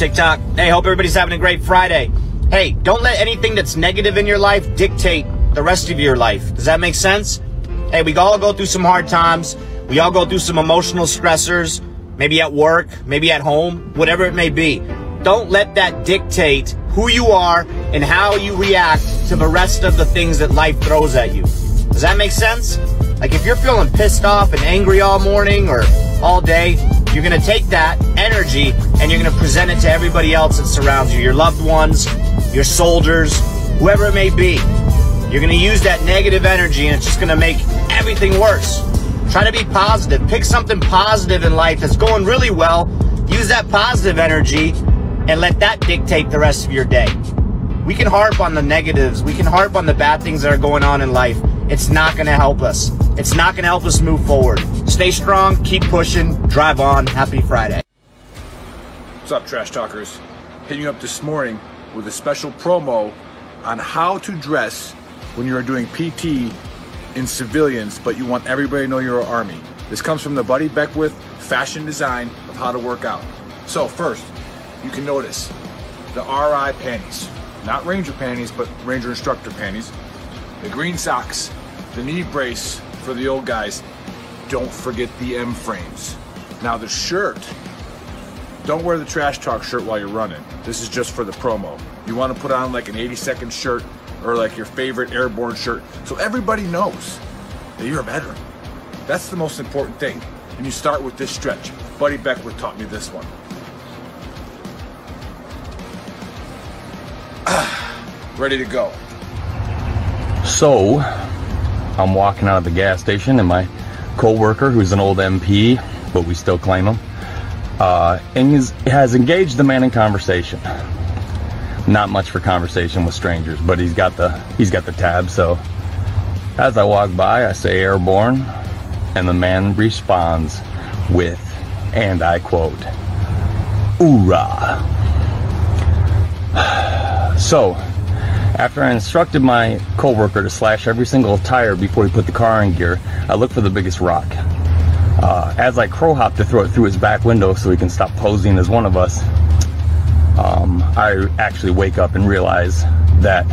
TikTok? Hey, hope everybody's having a great Friday. Hey, don't let anything that's negative in your life dictate the rest of your life. Does that make sense? Hey, we all go through some hard times. We all go through some emotional stressors, maybe at work, maybe at home, whatever it may be. Don't let that dictate who you are and how you react to the rest of the things that life throws at you. Does that make sense? Like if you're feeling pissed off and angry all morning or all day, you're going to take that energy and you're going to present it to everybody else that surrounds you, your loved ones, your soldiers, whoever it may be. You're going to use that negative energy and it's just going to make everything worse. Try to be positive. Pick something positive in life that's going really well. Use that positive energy and let that dictate the rest of your day. We can harp on the negatives. We can harp on the bad things that are going on in life. It's not going to help us. It's not going to help us move forward. Stay strong, keep pushing, drive on. Happy Friday. What's up, Trash Talkers? Hitting you up this morning with a special promo on how to dress when you are doing PT in civilians, but you want everybody to know you're an Army. This comes from the Buddy Beckwith fashion design of how to work out. So, first, you can notice the RI panties. Not Ranger panties, but Ranger instructor panties. The green socks, the knee brace for the old guys. Don't forget the M frames. Now, the shirt don't wear the trash talk shirt while you're running. This is just for the promo. You want to put on like an 80 second shirt or like your favorite airborne shirt so everybody knows that you're a veteran. That's the most important thing. And you start with this stretch. Buddy Beckwith taught me this one. Ready to go. So, I'm walking out of the gas station, and my co-worker, who's an old MP, but we still claim him, uh, and has engaged the man in conversation. Not much for conversation with strangers, but he's got the he's got the tab. So, as I walk by, I say airborne, and the man responds with, and I quote, "Hoorah!" So, after I instructed my coworker to slash every single tire before he put the car in gear, I looked for the biggest rock. Uh, as I crow hop to throw it through his back window so he can stop posing as one of us, um, I actually wake up and realize that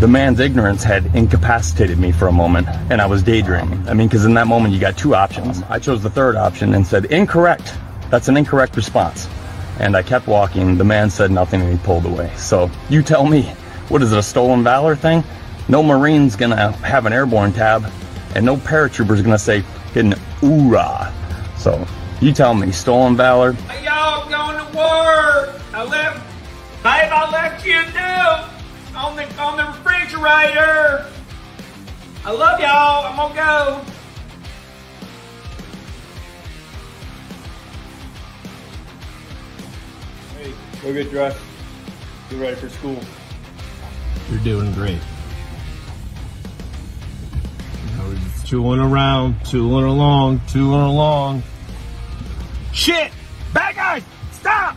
the man's ignorance had incapacitated me for a moment and I was daydreaming. I mean, because in that moment you got two options. I chose the third option and said, incorrect. That's an incorrect response. And I kept walking. The man said nothing and he pulled away. So you tell me, what is it, a stolen valor thing? No Marine's gonna have an airborne tab and no paratrooper's gonna say hidden oorah. So you tell me, stolen valor? Hey, y'all, I'm going to work. I left, babe, I left you a note on the, on the refrigerator. I love y'all. I'm gonna go. Hey, go get dressed. Get ready for school. You're doing great. I was tooling around, tooling along, tooling along. Shit! Bad guys! Stop!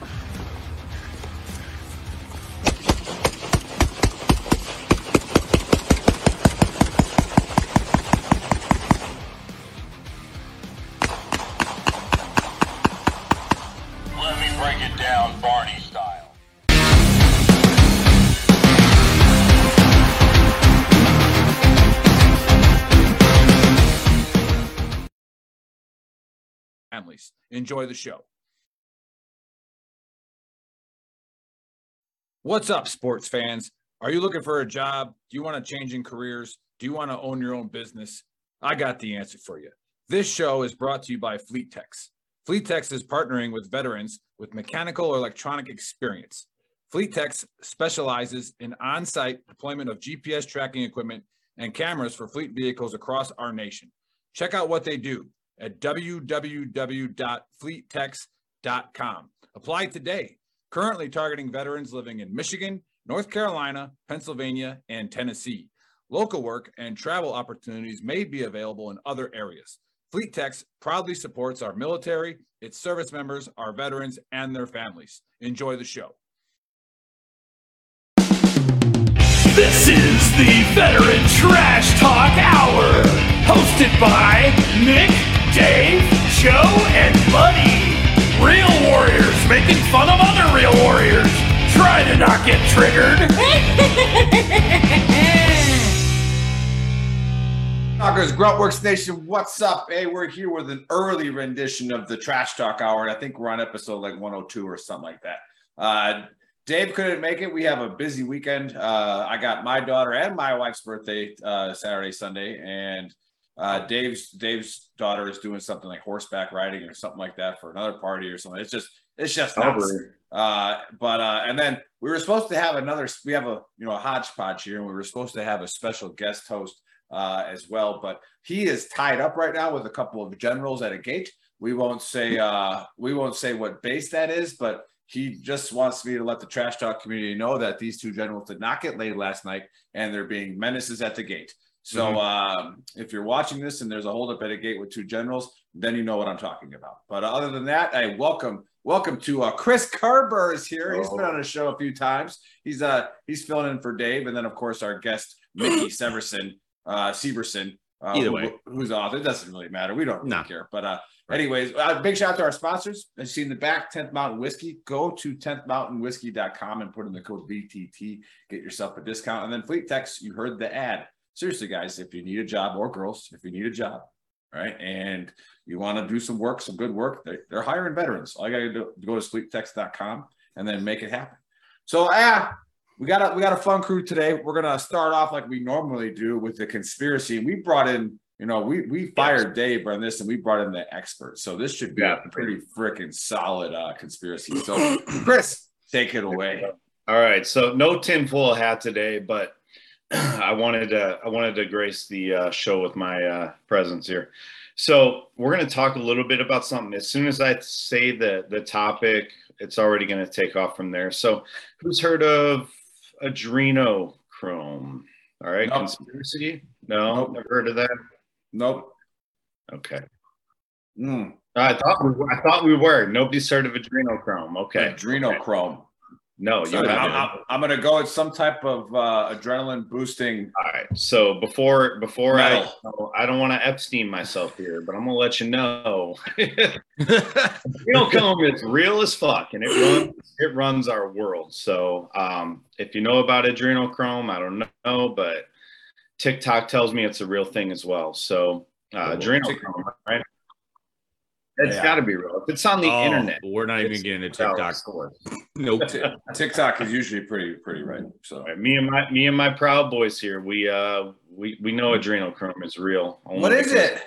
Families, enjoy the show. What's up, sports fans? Are you looking for a job? Do you want to change in careers? Do you want to own your own business? I got the answer for you. This show is brought to you by FleetTex. FleetTex is partnering with veterans with mechanical or electronic experience. FleetTex specializes in on site deployment of GPS tracking equipment and cameras for fleet vehicles across our nation. Check out what they do at www.fleettex.com. Apply today. Currently targeting veterans living in Michigan, North Carolina, Pennsylvania, and Tennessee. Local work and travel opportunities may be available in other areas. FleetTex proudly supports our military, its service members, our veterans, and their families. Enjoy the show. This is the Veteran Trash Talk Hour, hosted by Nick, Dave, Joe, and Buddy. Real warriors making fun of other real warriors. Try to not get triggered. Talkers, Gruntworks Nation, what's up? Hey, we're here with an early rendition of the Trash Talk Hour. And I think we're on episode like 102 or something like that. Uh, Dave couldn't make it. We have a busy weekend. Uh, I got my daughter and my wife's birthday uh, Saturday, Sunday, and uh, Dave's Dave's daughter is doing something like horseback riding or something like that for another party or something. It's just it's just nuts. Uh, but uh, and then we were supposed to have another. We have a you know a hodgepodge here, and we were supposed to have a special guest host uh, as well. But he is tied up right now with a couple of generals at a gate. We won't say uh, we won't say what base that is, but he just wants me to let the trash talk community know that these two generals did not get laid last night, and they're being menaces at the gate. So Mm-hmm. um, if you're watching this and there's a holdup at a gate with two generals, then you know what I'm talking about. But other than that, I welcome welcome to uh, Chris Kerber is here. He's been on the show a few times. He's uh he's filling in for Dave, and then of course our guest Mickey Severson, uh, Severson. Uh, Either who- way. who's off? It doesn't really matter. We don't really No. care. But uh, anyways, uh, big shout out to our sponsors. As you see in the back, 10th Mountain Whiskey. Go to 10thmountainwhiskey.com and put in the code VTT. Get yourself a discount. And then FleetTex, you heard the ad. Seriously, guys, if you need a job or girls, if you need a job, right, and you want to do some work, some good work, they're, they're hiring veterans. All you got to do go to fleettex.com and then make it happen. So, ah, we got a we got a fun crew today. We're gonna start off like we normally do with the conspiracy. We brought in, you know, we we fired Dave on this, and we brought in the expert. So this should be a pretty freaking solid uh, conspiracy. So, Chris, take it away. All right, so no tinfoil hat today, but I wanted to I wanted to grace the uh, show with my uh, presence here. So we're going to talk a little bit about something. As soon as I say the the topic, it's already going to take off from there. So, who's heard of adrenochrome? All right, Nope. conspiracy? No, Nope. never heard of that. Nope. Okay, Mm. I thought we were, I thought we were. Nobody's heard of adrenochrome. Okay, Adrenochrome. No, So you I'm, haven't. I'm, I'm gonna go with some type of uh, adrenaline boosting. All right. So before before I Metal. I don't want to Epstein myself here, but I'm gonna let you know. Adrenochrome is real as fuck, and it runs it runs our world. So um, if you know about adrenochrome, I don't know, but TikTok tells me it's a real thing as well. So uh, adrenochrome, right? It's Yeah. got to be real. If it's on the Oh, internet, We're not even getting a valid TikTok. source. Nope. TikTok is usually pretty pretty right. So All right, me and my me and my proud boys here, we uh we we know adrenochrome is real. what Only is because- it?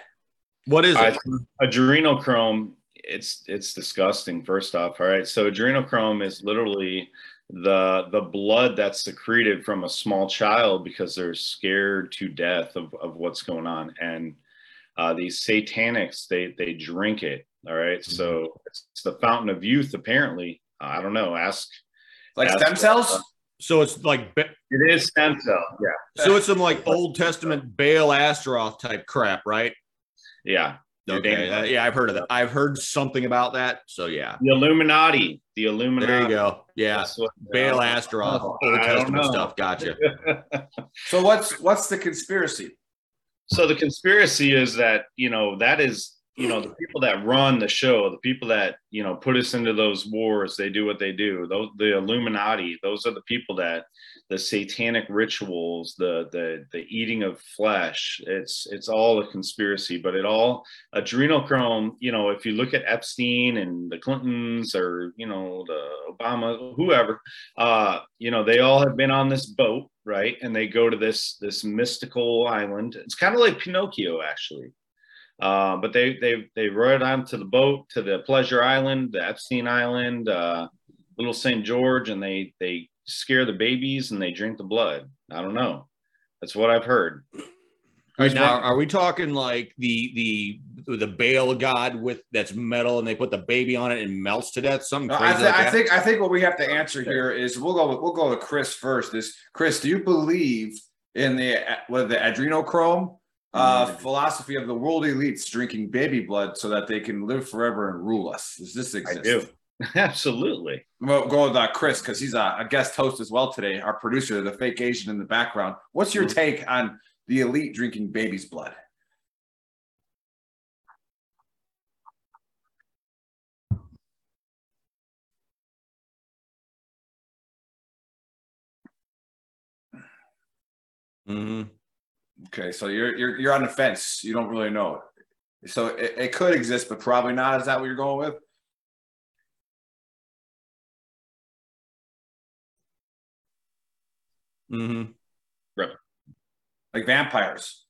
What is it? right, adrenochrome it's it's disgusting first off all right so adrenochrome is literally the the blood that's secreted from a small child because they're scared to death of, of what's going on and uh, these satanics they they drink it all right so it's the fountain of youth apparently i don't know ask Like That's- stem cells? So it's like, Ba- it is stem cell yeah so it's some like Old Testament Baal Astaroth type crap, right? yeah Okay. uh, yeah, I've heard of that. I've heard something about that. So yeah, the illuminati the illuminati there you go. Yeah, That's what- Baal Astaroth, Old Testament stuff. Gotcha. So what's what's the conspiracy? So the conspiracy is that you know that is you know the people that run the show, the people that you know put us into those wars, they do what they do. Those the Illuminati, those are the people that the satanic rituals, the the the eating of flesh. It's it's all a conspiracy, but it all adrenochrome. You know, if you look at Epstein and the Clintons or you know the Obama, whoever, uh, you know they all have been on this boat, right? And they go to this this mystical island. It's kind of like Pinocchio, actually. Uh, but they they they rode onto the boat to the Pleasure Island, the Epstein Island, uh, Little St. George, and they they scare the babies and they drink the blood. I don't know. That's what I've heard. Right now, are we talking like the the the Baal god with that's metal and they put the baby on it and melts to death? Something No, crazy I, thi- like I that? think I think what we have to answer here is we'll go with, we'll go with Chris first. Is Chris, do you believe in the with the adrenochrome uh, Mm. philosophy of the world elites drinking baby blood so that they can live forever and rule us? Does this I exist? do. Absolutely. Well, go with uh, Chris because he's a, a, guest host as well today. Our producer, the fake Asian in the background. What's your mm-hmm. take on the elite drinking baby's blood? hmm Okay, so you're you're you're on the fence. You don't really know. So it, it could exist, but probably not. Is that what you're going with? Mm-hmm. Right. Like vampires.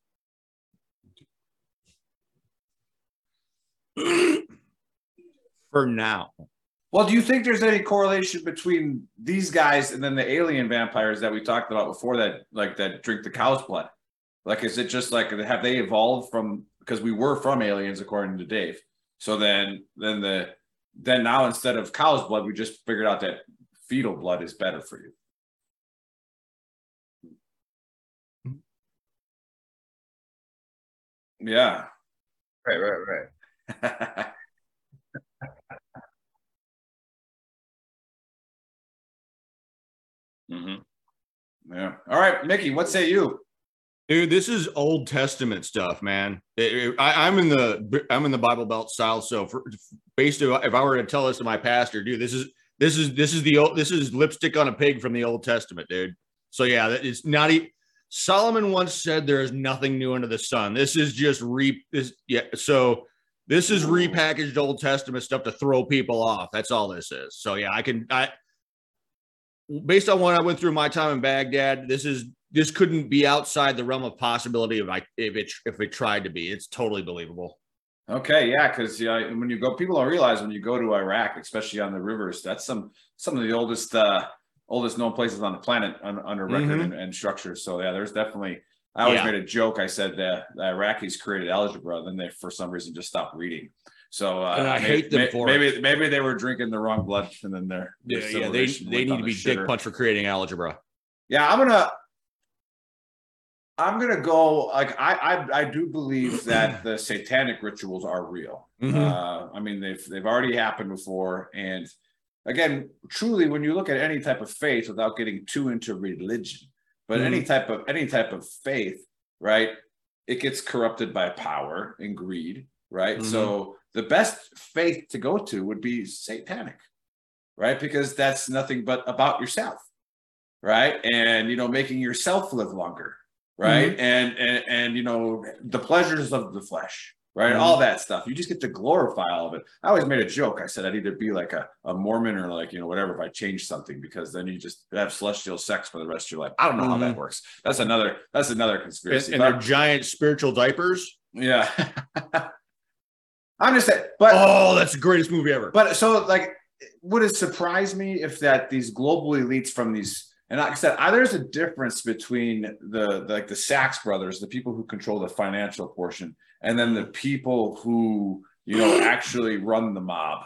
For now. Well, do you think there's any correlation between these guys and then the alien vampires that we talked about before that, like that drink the cow's blood? Like, is it just like have they evolved from because we were from aliens according to Dave? So then, then the then now instead of cow's blood, we just figured out that fetal blood is better for you. Yeah. Right, right, right. Mm-hmm. Yeah. All right, Mickey, what say you? Dude, this is Old Testament stuff, man. It- it- I, am in the I'm in the Bible Belt style, so for, based on if I were to tell this to my pastor, dude, this is this is this is the old this is lipstick on a pig from the Old Testament, dude. So yeah, that it's not even. Solomon once said there is nothing new under the sun. This is just re this yeah. So this is repackaged Old Testament stuff to throw people off. That's all this is. So yeah, I can I based on what I went through my time in Baghdad, this is this couldn't be outside the realm of possibility if I if it if it tried to be. It's totally believable. Okay, yeah, because yeah, when you go, people don't realize when you go to Iraq, especially on the rivers, that's some some of the oldest uh oldest known places on the planet un, under record Mhm. and, and structures. So yeah, there's definitely. I always Yeah. made a joke. I said that the Iraqis created algebra, then they for some reason just stopped reading. So uh, And I may- hate them may- for it. maybe maybe they were drinking the wrong blood, and then their Yeah, yeah, they they need to be dick punched for creating algebra. Yeah, I'm gonna. I'm gonna go like I I, I do believe that the satanic rituals are real. Mhm. Uh, I mean they've they've already happened before, and again, truly, when you look at any type of faith, without getting too into religion, but any mm. type of any type of faith, right? It gets corrupted by power and greed, right? So mm-hmm. the best faith to go to would be satanic, right? Because that's nothing but about yourself right and you know making yourself live longer right mm-hmm. and, and and you know the pleasures of the flesh right? Mhm. all that stuff. You just get to glorify all of it. I always made a joke. I said i'd either be like a, a mormon or like you know whatever if i change something because then you just have celestial sex for the rest of your life. I don't know how that works. That's another that's another conspiracy. And but- their giant spiritual diapers. yeah. I'm just saying but Oh, that's the greatest movie ever. but so like, would it surprise me if that these global elites from these and like I said, I, there's a difference between the, the like the Sachs brothers, the people who control the financial portion, and then the people who you know actually run the mob,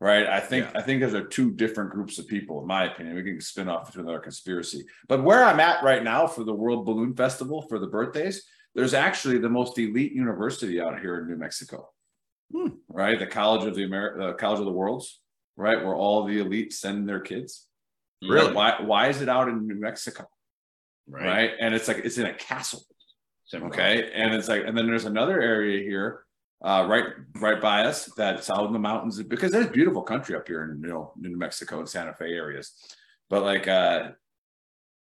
right? I think I think those are two different groups of people, in my opinion. We can spin off into another conspiracy, but where I'm at right now for the World Balloon Festival for the birthdays, there's actually the most elite university out here in New Mexico hmm. right? The College of the Amer- the College of the Worlds, right? Where all the elites send their kids. Really? Why why is it out in New Mexico? Right. Right. And it's like it's in a castle. Simple. Okay. And it's like, and then there's another area here, uh, right, right by us that's out in the mountains because there's beautiful country up here in you know New Mexico and Santa Fe areas. But like uh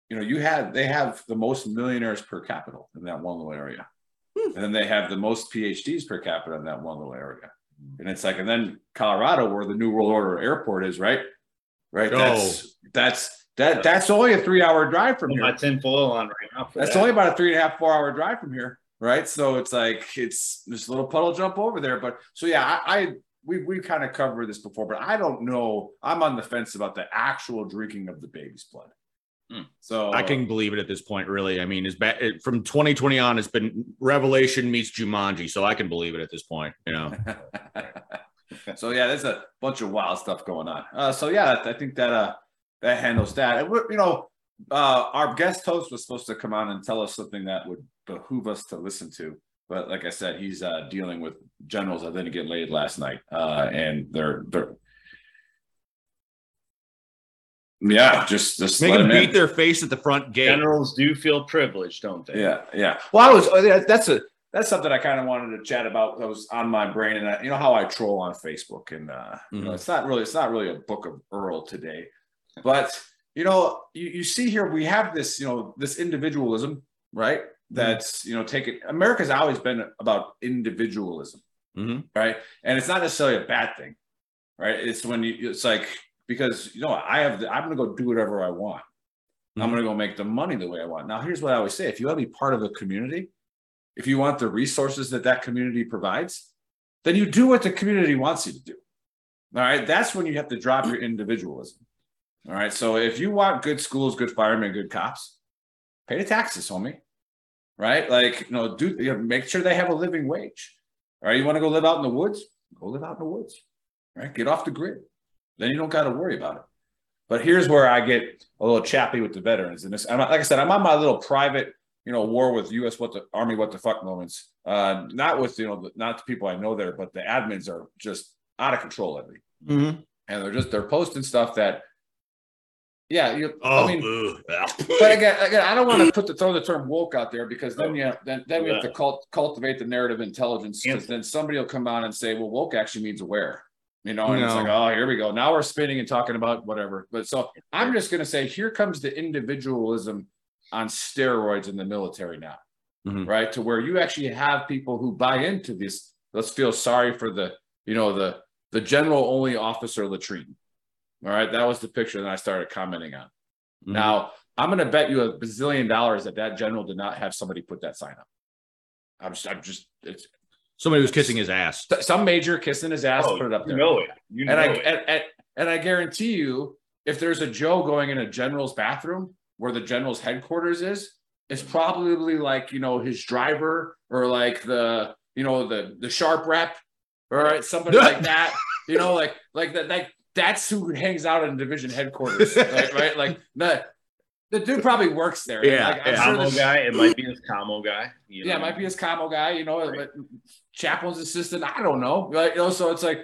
you know, you have they have the most millionaires per capita in that one little area. And then they have the most PhDs per capita in that one little area. And it's like, and then Colorado, where the New World Order airport is, right? Right. Oh. That's that's that that's only a three hour drive from Put here. my tin foil on right now. That's that. only about a three and a half, four hour drive from here, right? So it's like it's this little puddle jump over there. But so yeah, I, I we we kind of covered this before, but I don't know. I'm on the fence about the actual drinking of the baby's blood. Hmm. So I can believe it at this point. Really, I mean, it's ba- it, from 2020 on. It's been Revelation meets Jumanji, so I can believe it at this point. You know, so yeah, there's a bunch of wild stuff going on. Uh, so yeah, I think that uh that handles that. And you know, uh, our guest host was supposed to come on and tell us something that would behoove us to listen to. But like I said, he's uh, dealing with generals that didn't get laid last night, uh, and they're they're yeah, just just make let them him in. beat their face at the front gate. Generals do feel privileged, don't they? Yeah, yeah. Well, I was oh, that's a that's something I kind of wanted to chat about. That was on my brain, and I, you know how I troll on Facebook, and uh, you know Mhm. it's not really it's not really a book of Earl today, but you know you, you see here we have this you know this individualism right? That's you know, take it. America's always been about individualism, Mhm. right? And it's not necessarily a bad thing, right? It's when you, it's like because you know, I have, the, I'm going to go do whatever I want. I'm Mhm. going to go make the money the way I want. Now, here's what I always say: if you want to be part of a community, if you want the resources that that community provides, then you do what the community wants you to do. All right, that's when you have to drop your individualism. All right, so if you want good schools, good firemen, good cops, pay the taxes, homie. Right, like you know, do you know, make sure they have a living wage. All right, you want to go live out in the woods? Go live out in the woods. Right, get off the grid. Then you don't got to worry about it. But here's where I get a little chappy with the veterans, and this, I'm, like I said, I'm on my little private, you know, war with U.S. what the Army what the fuck moments. Uh, not with you know, not the people I know there, but the admins are just out of control lately, Mhm. and they're just they're posting stuff that, yeah, you. Oh, I mean, but again, again, I don't want to put the throw the term woke out there because then you then then we have to cult, cultivate the narrative intelligence because then somebody will come out and say, well, woke actually means aware. You know, and it's like, oh, here we go. Now we're spinning and talking about whatever. But so I'm just gonna say, here comes the individualism on steroids in the military now, Mhm. right? To where you actually have people who buy into this. Let's feel sorry for the, you know, the the general only officer latrine. All right, that was the picture that I started commenting on. Mhm. Now, I'm going to bet you a bazillion dollars that that general did not have somebody put that sign up. I'm just, I'm just, it's somebody was kissing his ass. some major kissing his ass, Oh, put it up you there. know it. You know and I, it. and, and, and I guarantee you, if there's a Joe going in a general's bathroom where the general's headquarters is, it's probably like, you know, his driver or like the, you know, the, the sharp rep or somebody like that, you know, like, like that, like, that's who hangs out in division headquarters, right? right? Like the, the dude probably works there. Yeah, Like, I'm yeah. sure this- guy. It might be his commo guy. You yeah, it might be his commo guy, you know, but chaplain's assistant. I don't know. Right? You know, so it's like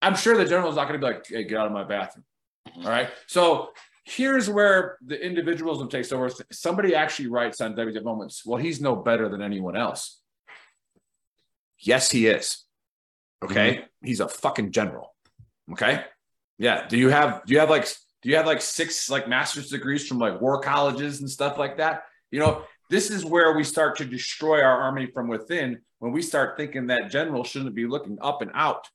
I'm sure the general's not gonna be like, hey, get out of my bathroom. All right. So here's where the individualism takes over. Somebody actually writes on WW Moments, well, he's no better than anyone else. Yes, he is. Okay. Mm-hmm. He's a fucking general. Okay. Yeah. Do you have do you have like do you have like six like master's degrees from like war colleges and stuff like that? You know, this is where we start to destroy our army from within when we start thinking that generals shouldn't be looking up and out.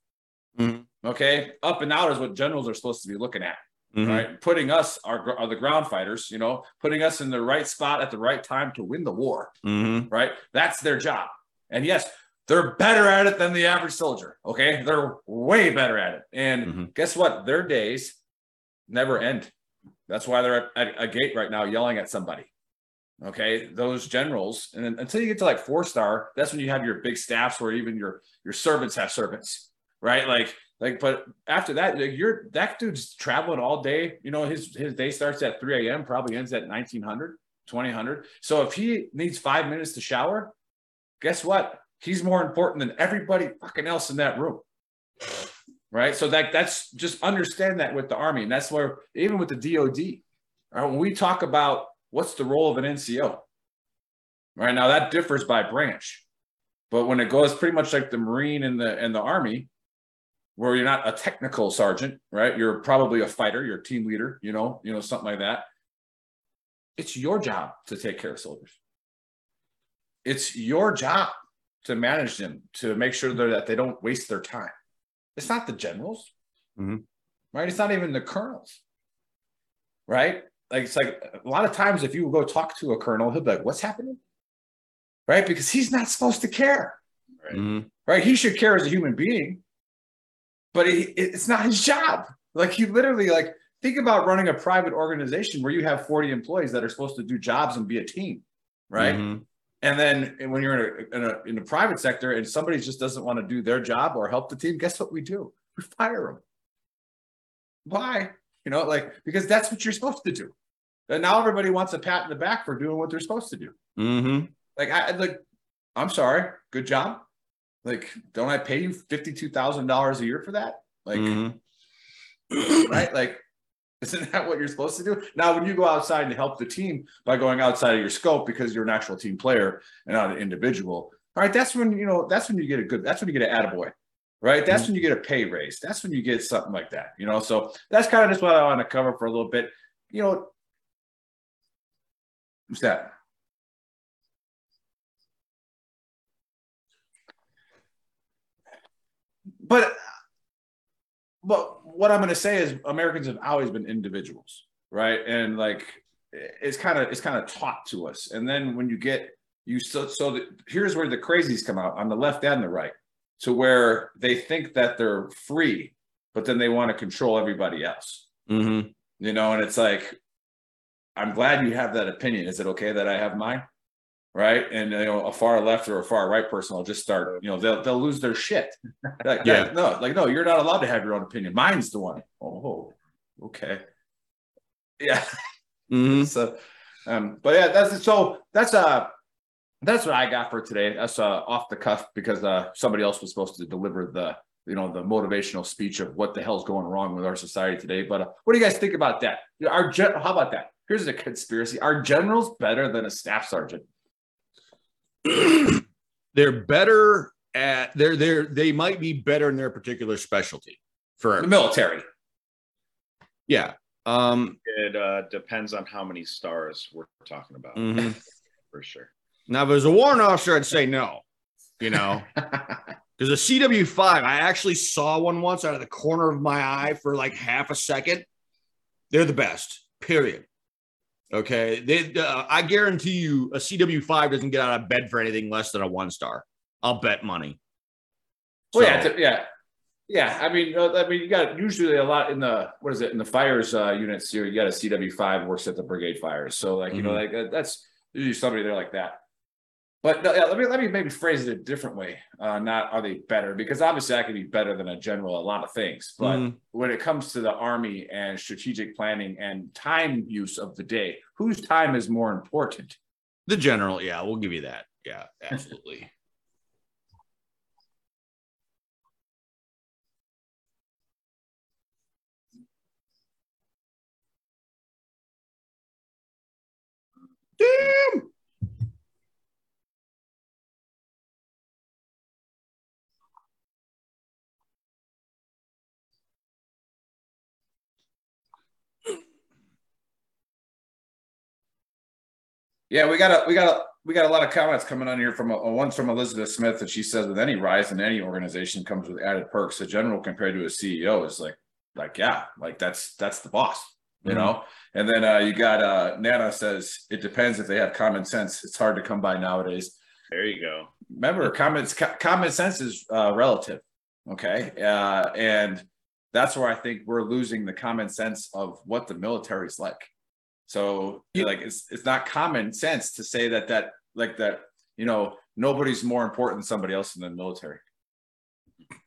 Mhm. Okay, up and out is what generals are supposed to be looking at, Mhm. right? Putting us are, are the ground fighters, you know, putting us in the right spot at the right time to win the war, Mhm. right? That's their job. And yes, they're better at it than the average soldier. Okay, they're way better at it. And Mhm. guess what? Their days never end. That's why they're at, a gate right now yelling at somebody. Okay, those generals, and then until you get to like four star, that's when you have your big staffs where even your your servants have servants, right? Like like, but after that, like you're that dude's traveling all day. You know, his his day starts at 3 a.m., probably ends at 1900, 2000. So if he needs five minutes to shower, guess what? He's more important than everybody fucking else in that room. Right. So that that's just understand that with the army. And that's where even with the DOD, right, when we talk about what's the role of an NCO, right now that differs by branch. But when it goes pretty much like the Marine and the and the Army, where you're not a technical sergeant, right? You're probably a fighter, you're a team leader, you know, you know, something like that. It's your job to take care of soldiers. It's your job to manage them, to make sure that they don't waste their time. It's not the generals, Mhm. right? It's not even the colonels, right? Like it's like a lot of times if you go talk to a colonel, he'll be like, "What's happening?" Right? Because he's not supposed to care Mhm. right? He should care as a human being, but he, it's not his job. Like he literally, like think about running a private organization where you have 40 employees that are supposed to do jobs and be a team, right? Mhm. And then and when you're in a, in a in the private sector and somebody just doesn't want to do their job or help the team, guess what we do? We fire them. Why? You know, like because that's what you're supposed to do. And now everybody wants a pat in the back for doing what they're supposed to do. Mm-hmm. Like I like, I'm sorry, good job. Like, don't I pay you fifty-two thousand dollars a year for that? Like, Mhm. right? Like, isn't that what you're supposed to do? Now, when you go outside and help the team by going outside of your scope because you're an actual team player and not an individual, all right, that's when you know that's when you get a good that's when you get an attaboy, right? That's mm-hmm. when you get a pay raise. That's when you get something like that, you know. So that's kind of just what I want to cover for a little bit. You know, what's that? But but what I'm going to say is Americans have always been individuals, right? And like it's kind of it's kind of taught to us. And then when you get you so so that here's where the crazies come out on the left and the right, to where they think that they're free, but then they want to control everybody else. Mm-hmm. You know, and it's like, I'm glad you have that opinion. Is it okay that I have mine? Right? And you know, a far left or a far right person will just start, you know, they'll they'll lose their shit. Like, Yeah. no, like no, you're not allowed to have your own opinion. Mine's the one. Oh, okay, yeah. Mm-hmm. So, um, but yeah, that's so that's uh that's what I got for today. That's uh off the cuff because uh somebody else was supposed to deliver the you know the motivational speech of what the hell's going wrong with our society today. But uh, what do you guys think about that? Our gen- how about that? Here's a conspiracy: Are generals better than a staff sergeant? they're better at they're they're they might be better in their particular specialty for The military. yeah um It uh, depends on how many stars we're talking about, mhm. for sure. now if it was a warrant officer i'd say no you know because a cw5 i actually saw one once out of the corner of my eye for like half a second they're the best period okay they uh, i guarantee you a cw5 doesn't get out of bed for anything less than a one star i'll bet money Well, So- yeah, t- yeah, yeah. I mean, uh, I mean, you got usually a lot in the what is it in the fires uh, units. You you got a CW five works at the brigade fires, so like you know, like uh, that's usually somebody there like that. But no, yeah, let me let me maybe phrase it a different way. Uh, not are they better? Because obviously, I can be better than a general a lot of things. But Mhm. when it comes to the army and strategic planning and time use of the day, whose time is more important? the general yeah we'll give you that yeah absolutely Yeah, we got a we got a we got a lot of comments coming on here from a, one's from Elizabeth Smith, and she says with any rise in any organization comes with added perks. A general compared to a CEO is like like yeah, like that's that's the boss, you Mhm. know. And then uh, you got uh, Nana says it depends if they have common sense. It's hard to come by nowadays. There you go. Remember, common co- common sense is uh, relative, okay, uh, and that's where I think we're losing the common sense of what the military's like. So like it's it's not common sense to say that that like that you know nobody's more important than somebody else in the military.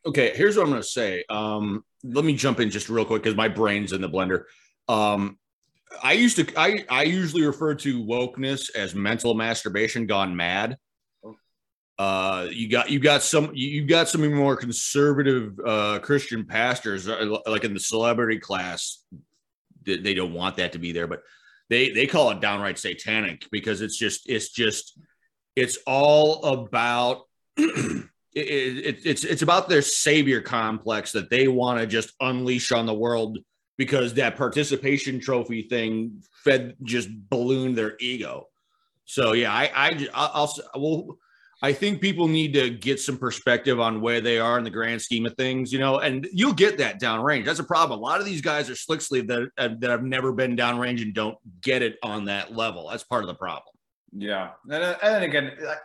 okay here's what i'm going to say. Um let me jump in just real quick because my brain's in the blender. Um i used to i i usually refer to wokeness as mental masturbation gone mad. Uh you got you got some you got some more conservative uh christian pastors uh, like in the celebrity class they, they don't want that to be there but they they call it downright satanic because it's just it's just it's all about it, it, it's it's about their savior complex that they want to just unleash on the world because that participation trophy thing fed just ballooned their ego. So yeah, I I I'll, I'll well, I think people need to get some perspective on where they are in the grand scheme of things, you know, and you'll get that downrange. That's a problem. A lot of these guys are slick sleeve that that have never been downrange and don't get it on that level. That's part of the problem. Yeah, and, uh, and then again, like,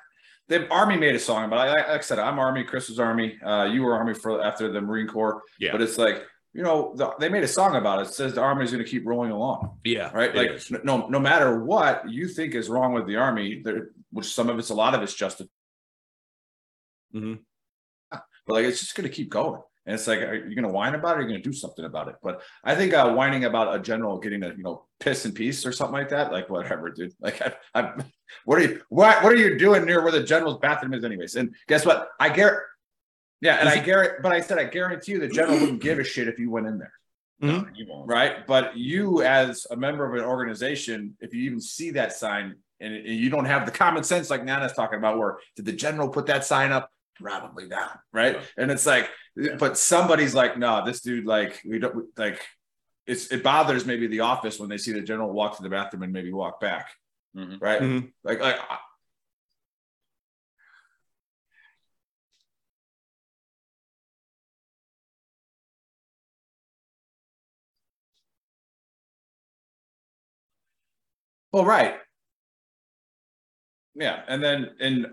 the army made a song about. Like, like I said, I'm Army. Chris was Army. Uh, you were Army for after the Marine Corps. Yeah. But it's like you know the, they made a song about it. It says the Army is going to keep rolling along. Yeah, right? Like is. no, no matter what you think is wrong with the army, there, which some of it's a lot of it's just, Mhm. but like it's just going to keep going. And it's like, are you going to whine about it? Or are you going to do something about it? But I think uh, whining about a general getting a you know piss in peace or something like that, like whatever, dude. Like, I, I, what are you what what are you doing near where the general's bathroom is, anyways? And guess what? I guarantee, yeah, and I guarantee, but I said I guarantee you the general wouldn't give a shit if you went in there No, you won't. right? But you, as a member of an organization, if you even see that sign and and you don't have the common sense like Nana's talking about, where did the general put that sign up? probably not right yeah. and it's like yeah. but somebody's like no this dude like we don't like it's it bothers maybe the office when they see the general walk to the bathroom and maybe walk back mm-hmm. right mm-hmm. like like I, Well, right. Yeah, and then and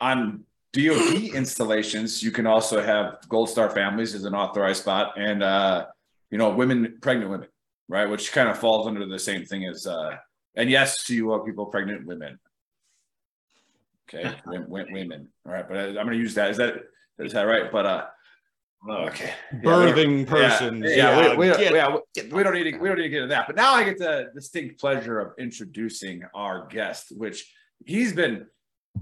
I'm. DoD installations, you can also have Gold Star families as an authorized spot, and uh, you know, women, pregnant women, right, which kind of falls under the same thing as, uh, and yes, to you all people, pregnant women. Okay, w- w- women. All right, but I, I'm going to use that. Is that is that right? But uh, okay, Yeah, we don't- Birthing yeah, persons. Yeah, Yeah, we, we, don't- get- yeah, we, we don't need to we don't need to get into that. But now I get the distinct pleasure of introducing our guest, which he's been.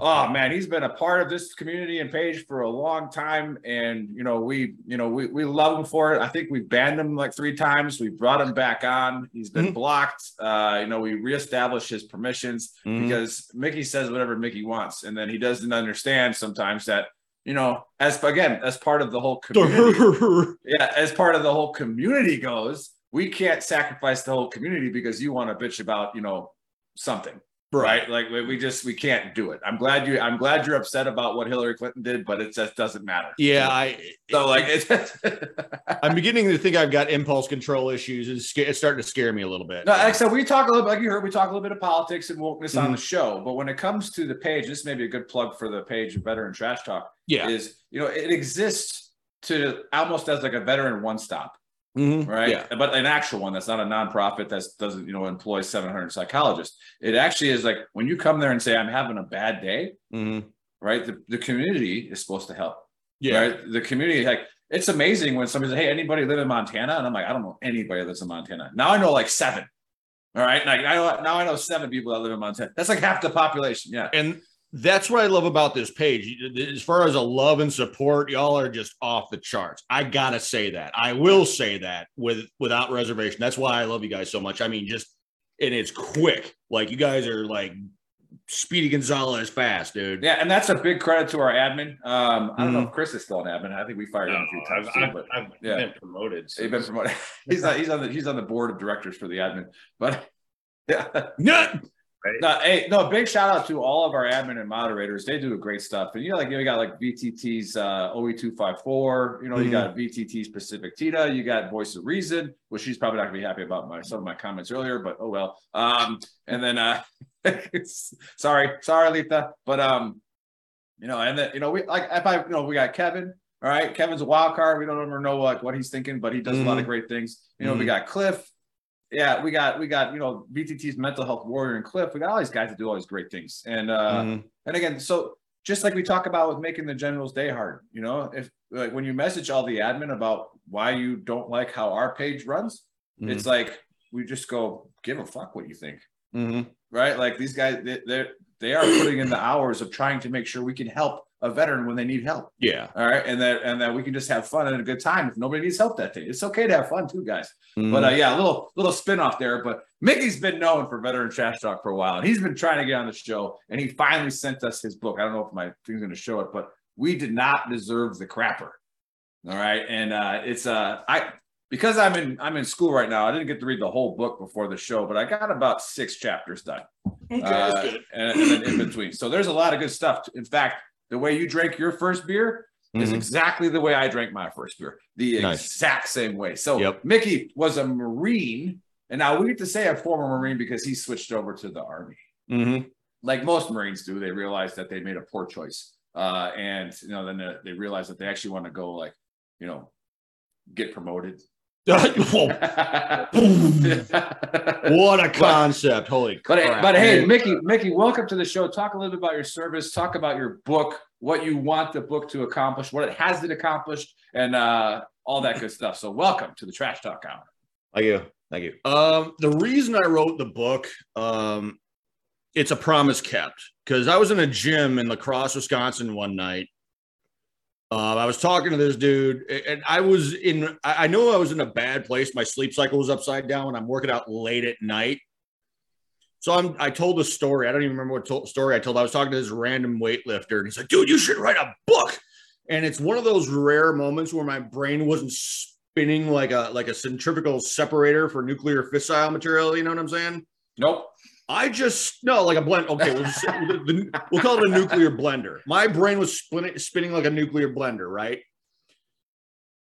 Oh man, he's been a part of this community and page for a long time, and you know we, you know we, we love him for it. I think we banned him like three times. We brought him back on. He's been Mhm. blocked. Uh, you know we reestablished his permissions Mhm. because Mickey says whatever Mickey wants, and then he doesn't understand sometimes that you know as again as part of the whole community yeah, as part of the whole community goes, we can't sacrifice the whole community because you want to bitch about, you know, something. Right. Like we we just we can't do it. I'm glad you I'm glad you're upset about what Hillary Clinton did, but it just doesn't matter. Yeah, I So like it's I'm beginning to think I've got impulse control issues. It's, it's starting to scare me a little bit. No, I we talk a little bit, like you heard, we talk a little bit of politics and wokeness on the mm-hmm. show. But when it comes to the page, this may be a good plug for the page of Veteran Trash Talk. Yeah. Is, you know, it exists to almost as like a veteran one stop. Mhm. right? Yeah. But an actual one that's not a nonprofit that doesn't, you know, employ 700 psychologists. It actually is like when you come there and say, I'm having a bad day, Mhm. right? The, the community is supposed to help. Yeah. Right. The community, like, it's amazing when somebody says, Hey, anybody live in Montana? And I'm like, I don't know anybody that lives in Montana. Now I know like seven. All right. Like I know, now I know seven people that live in Montana. That's like half the population. Yeah. And that's what I love about this page. As far as a love and support, y'all are just off the charts. I gotta say that. I will say that with without reservation. That's why I love you guys so much. I mean, just and it's quick. Like you guys are like Speedy Gonzalez fast, dude. Yeah, and that's a big credit to our admin. Um, I don't know Mhm. if Chris is still an admin. I think we fired him a few times I've, too, I've, but I've yeah. been promoted. He's been promoted. he's not, he's on the he's on the board of directors for the admin. But yeah. No, No, hey, no, big shout out to all of our admin and moderators. They do great stuff. And you know, like you got like VTT's uh OE254, you know, you Mhm. got VTT's Pacific Tita, you got Voice of Reason, which she's probably not gonna be happy about my some of my comments earlier, but oh well. Um, and then uh sorry, sorry, Letha. But um, you know, and then you know, we like if I you know, we got Kevin. All right, Kevin's a wild card. We don't ever know like what he's thinking, but he does a lot of great things. You know, we Mhm. got Cliff. Yeah, we got we got you know VTT's mental health warrior and Cliff. We got all these guys that do all these great things. And uh Mhm. and again, so just like we talk about with making the general's day hard, you know, if like when you message all the admin about why you don't like how our page runs, it's like we just go give a fuck what you think Mhm. right? Like these guys, they, they're they are putting in the hours of trying to make sure we can help a veteran when they need help. Yeah. All right, and that and that we can just have fun and a good time if nobody needs help that day. It's okay to have fun too, guys. Mhm. But uh, yeah, a little little spin off there. But Mickey's been known for veteran trash talk for a while, and he's been trying to get on the show, and he finally sent us his book. I don't know if my thing's going to show it, but we did not deserve the crapper. All right, and uh, it's uh I because I'm in I'm in school right now. I didn't get to read the whole book before the show, but I got about six chapters done. Okay, Uh, good. and, and then in between. So there's a lot of good stuff. In fact, the way you drank your first beer is Mhm. exactly the way I drank my first beer. The Nice. exact same way. So Yep. Mickey was a Marine, and now we get to say a former Marine because he switched over to the Army. Mhm. Like most Marines do, they realize that they made a poor choice. Uh, and you know, then they, they realize that they actually want to go like, you know, get promoted. what a concept! Holy crap! but hey. Mickey, Mickey, welcome to the show. Talk a little bit about your service. Talk about your book, what you want the book to accomplish, what it has it accomplished, and uh, all that good stuff. So, welcome to the Trash Talk Hour. Thank you. Thank you. Um, the reason I wrote the book, um, it's a promise kept because I was in a gym in La Crosse, Wisconsin one night. Uh, I was talking to this dude, and I was in. I I know I was in a bad place. My sleep cycle was upside down. and I'm working out late at night, so I'm. I told a story. I don't even remember what to- story I told. I was talking to this random weightlifter, and he's like, "Dude, you should write a book." And it's one of those rare moments where my brain wasn't spinning like a like a centrifugal separator for nuclear fissile material. You know what I'm saying? Nope. I just no like a blend. Okay, we'll, just, the- we'll call it a nuclear blender. My brain was spinning, spinning like a nuclear blender, right?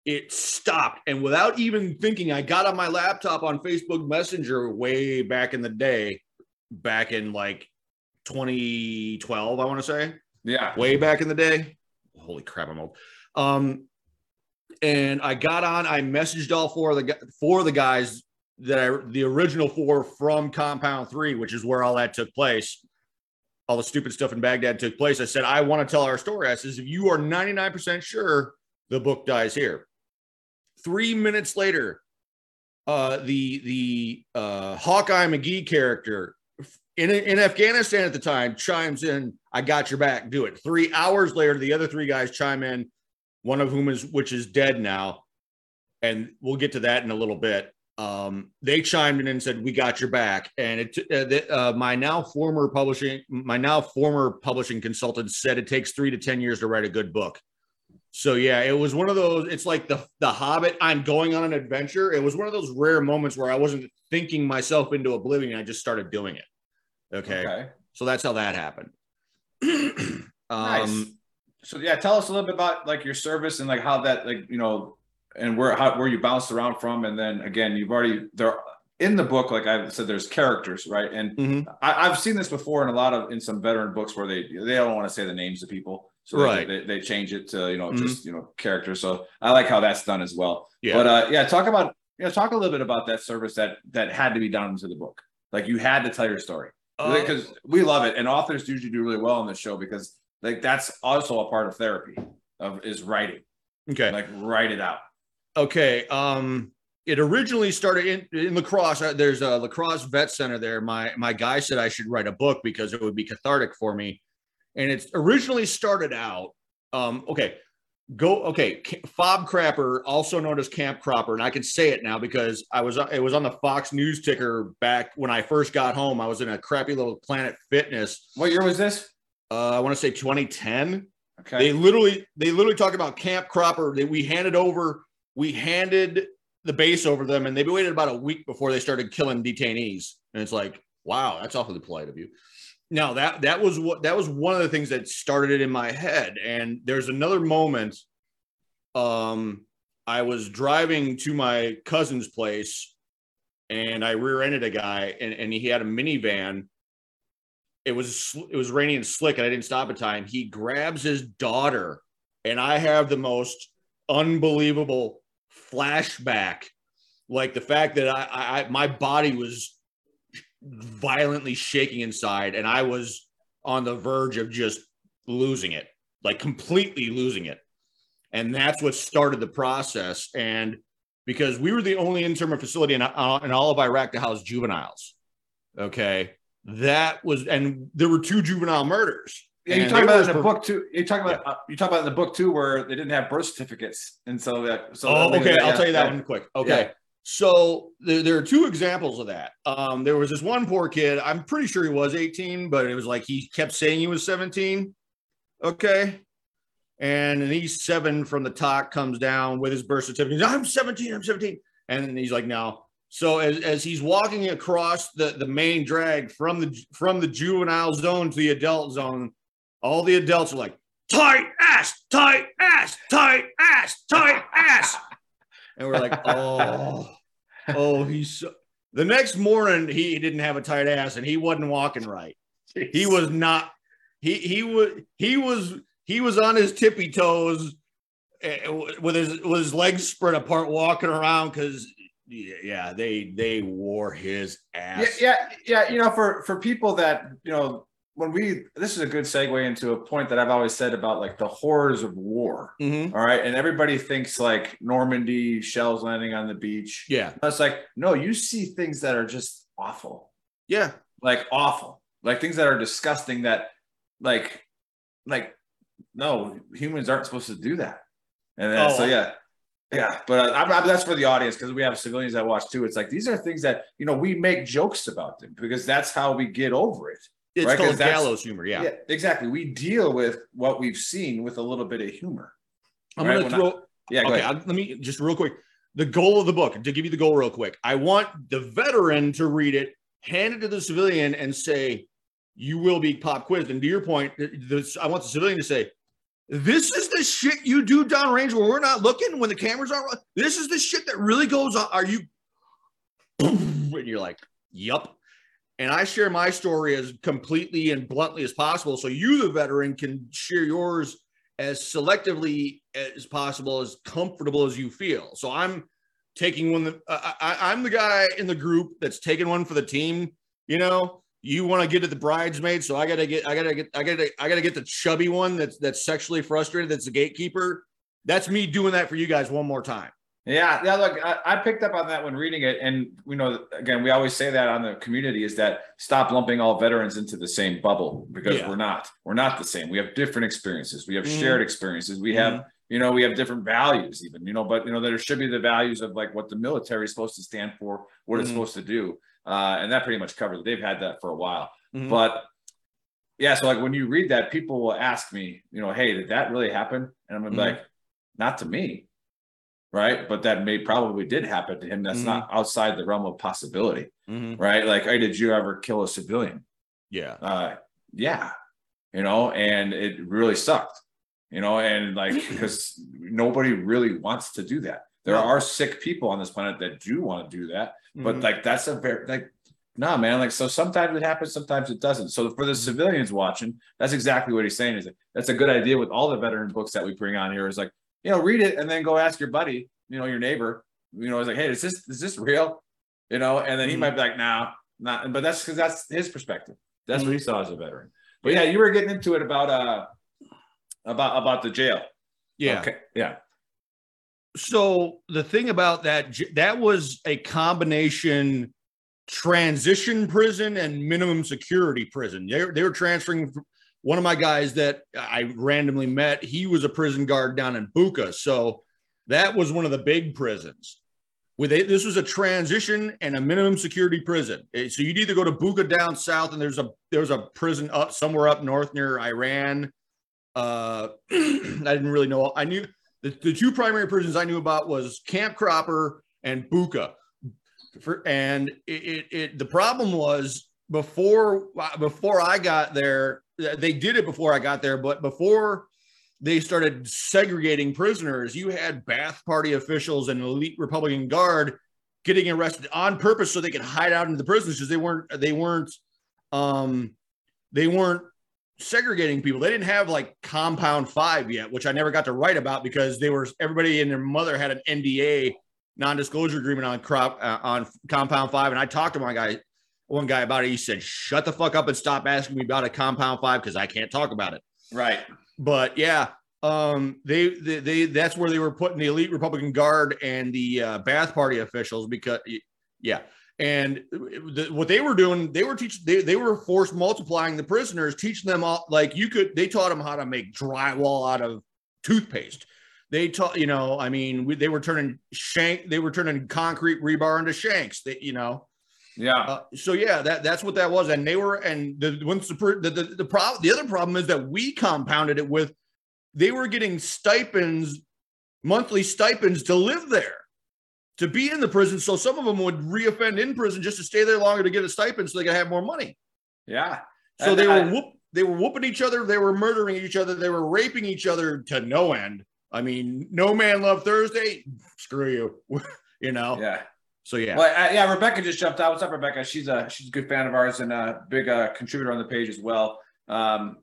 It stopped, and without even thinking, I got on my laptop on Facebook Messenger way back in the day, back in like 2012, I want to say Yeah. way back in the day. Holy crap, I'm old. Um, and I got on. I messaged all four of the four of the guys that I the original four from Compound Three, which is where all that took place. All the stupid stuff in Baghdad took place. I said, I want to tell our story. I says, if you are 99% sure the book dies here. Three minutes later, uh, the the uh, Hawkeye McGee character in, in Afghanistan at the time chimes in, I got your back, do it. Three hours later, the other three guys chime in, one of whom is which is dead now. And we'll get to that in a little bit. Um, they chimed in and said, "We got your back." And it, uh, the, uh, my now former publishing, my now former publishing consultant said it takes three to ten years to write a good book. So yeah, it was one of those. It's like the the Hobbit. I'm going on an adventure. It was one of those rare moments where I wasn't thinking myself into oblivion. I just started doing it. Okay. Okay. So that's how that happened. Nice. um, So yeah, tell us a little bit about like your service and like how that like you know and where how where you bounced around from, and then again you've already there in the book like I said there's characters right, and mhm. I, I've seen this before in a lot of in some veteran books where they they don't want to say the names of people, so they- Right. they, they change it to you know Mhm. just you know characters. So I like how that's done as well. Yeah. But uh, yeah, talk about you know talk a little bit about that service that that had to be done into the book. Like you had to tell your story Uh, because we love it, and authors usually do really well on this show because like that's also a part of therapy of is writing, okay. like write it out. Okay. Um, it originally started in, in La Crosse. Uh, There's a La Crosse vet center there. My my guy said I should write a book because it would be cathartic for me. And it's originally started out. Um, okay, go. Okay, Fob Crapper, also known as Camp Cropper, and I can say it now because I was it was on the Fox News ticker back when I first got home. I was in a crappy little Planet Fitness. What year was this? Uh, I want to say 2010 Okay. they literally they literally talk about camp cropper that we handed over we handed the base over them and they waited about a week before they started killing detainees. And it's like wow that's awfully polite of you. Now that that was what that was one of the things that started it in my head. And there's another moment um i was driving to my cousin's place and i rear-ended a guy and, and he had a minivan. It was it was raining and slick and I didn't stop in time. He grabs his daughter, and I have the most unbelievable flashback, like the fact that I, I my body was violently shaking inside, and I was on the verge of just losing it, like completely losing it, and that's what started the process. And because we were the only internment facility in, uh, in all of Iraq to house juveniles, okay? That was and there were two juvenile murders Yeah, you talk about in the pro- book too. You talk about uh, you talk about in the book too, where they didn't have birth certificates, and so that. So oh that- okay. i'll yeah, tell you that yeah. one quick. Okay. Yeah. so there, there are two examples of that. Um there was this one poor kid. I'm pretty sure he was 18 but it was like he kept saying he was 17 okay. And an e7 from the top comes down with his birth certificate. He's, i'm 17 i'm 17 and he's like no. So as, as he's walking across the, the main drag from the from the juvenile zone to the adult zone all the adults are like tight ass tight ass tight ass tight ass. And we're like oh oh he's so... the next morning he didn't have a tight ass and he wasn't walking right. He was not he he was he was he was on his tippy toes eh, with his with his legs spread apart walking around because yeah they they wore his Yeah, ass. yeah, yeah. You know, for for people that you know, when we this is a good segue into a point that I've always said about like the horrors of war. Mhm. All right, and everybody thinks like Normandy, shells landing on the beach. yeah It's like no, you see things that are just awful, yeah like awful, like things that are disgusting. That like like no, humans aren't supposed to do that. And then, so Oh. yeah, yeah. But I, I, that's for the audience because we have civilians that watch too. It's like these are things that you know we make jokes about them because that's how we get over it. It's Right, called gallows humor yeah, exactly. We deal with what we've seen with a little bit of humor. i'm Right, gonna when I- throw Yeah, okay. I, let me just real quick. The goal of the book, to give you the goal real quick, I want the veteran to read it, hand it to the civilian, and say, "You will be pop quizzed." And to your point, this, I want the civilian to say, "This is the shit you do downrange when we're not looking, when the cameras aren't. This is the shit that really goes on. Are you?" And you're like, "Yup." And I share my story as completely and bluntly as possible. So you, the veteran, can share yours as selectively as possible, as comfortable as you feel. So I'm taking one. That, I, I, I'm the guy in the group that's taking one for the team. You know, you want to get to the bridesmaid, so I gotta get, I gotta get, I gotta, I gotta get the chubby one that's that's sexually frustrated. That's the gatekeeper. That's me doing that for you guys one more time. Yeah, yeah. Look, I, I, picked up on that when reading it, and you know, again, we always say that on the community is that stop lumping all veterans into the same bubble because yeah. we're not. We're not the same. We have different experiences. We have mm-hmm. shared experiences. We have, mm-hmm. you know, we have different values, even. You know, but you know, there should be the values of like what the military is supposed to stand for, what mm-hmm. it's supposed to do, uh, and that pretty much covers it. They've had that for a while, mm-hmm. but yeah. So like when you read that, people will ask me, you know, hey, did that really happen? And I'm gonna mm-hmm. like, not to me right? But that may probably did happen to him. That's mm-hmm. not outside the realm of possibility, mm-hmm. right? Like, hey, did you ever kill a civilian? Yeah, uh, yeah, you know, and it really sucked, you know, and like because nobody really wants to do that. There no. are sick people on this planet that do want to do that, mm-hmm. but like that's a very like nah, man. Like, so sometimes it happens, sometimes it doesn't. So for the mm-hmm. civilians watching, that's exactly what he's saying. Is that that's a good idea with all the veteran books that we bring on here. Is like, you know, read it and then go ask your buddy, you know, your neighbor, you know, is like, hey, is this is this real? You know, and then he mm-hmm. might be like, nah, not. But that's because that's his perspective. That's mm-hmm. what he mm-hmm. saw as a veteran. But yeah, you were getting into it about uh about about the jail. Yeah. Okay. Yeah. So the thing about that that was a combination transition prison and minimum security prison. They, they were transferring one of my guys that I randomly met, he was a prison guard down in Bucca. So that was one of the big prisons. With it, this was a transition and a minimum security prison. Eh, so you'd either go to Bucca down south, and there's a there's a prison up somewhere up north near Iran. Uh, I didn't really know. I knew the, the two primary prisons I knew about was Camp Cropper and Bucca. For, and it, it, it the problem was before before I got there, they did it before I got there, but before they started segregating prisoners, you had Ba'ath Party officials and elite Republican Guard getting arrested on purpose so they could hide out in the prisons because they weren't they weren't um they weren't segregating people. They didn't have like compound five yet, which I never got to write about because they were everybody and their mother had an NDA non-disclosure agreement on crop uh, on compound five. And I talked to my guy one guy about it. He said, "Shut the fuck up and stop asking me about a compound five because I can't talk about it." Right. But yeah, um, they, they, they that's where they were putting the elite Republican Guard and the uh, Ba'ath Party officials because yeah. And the, what they were doing, they were teaching, they, they were forced multiplying the prisoners, teaching them all like you could, they taught them how to make drywall out of toothpaste. They taught, you know, I mean, we, they were turning shank, they were turning concrete rebar into shanks. That you know, yeah. Uh, so yeah, that that's what that was, and they were, and the once the the the, the problem, the other problem is that we compounded it with they were getting stipends, monthly stipends to live there, to be in the prison. So some of them would reoffend in prison just to stay there longer to get a stipend, so they could have more money. Yeah. So and they I, were whoop, they were whooping each other, they were murdering each other, they were raping each other to no end. I mean, no man love Thursday. Screw you. you know. Yeah. So yeah, well, uh, yeah. Rebecca just jumped out. What's up, Rebecca? She's a she's a good fan of ours and a big uh, contributor on the page as well. Um,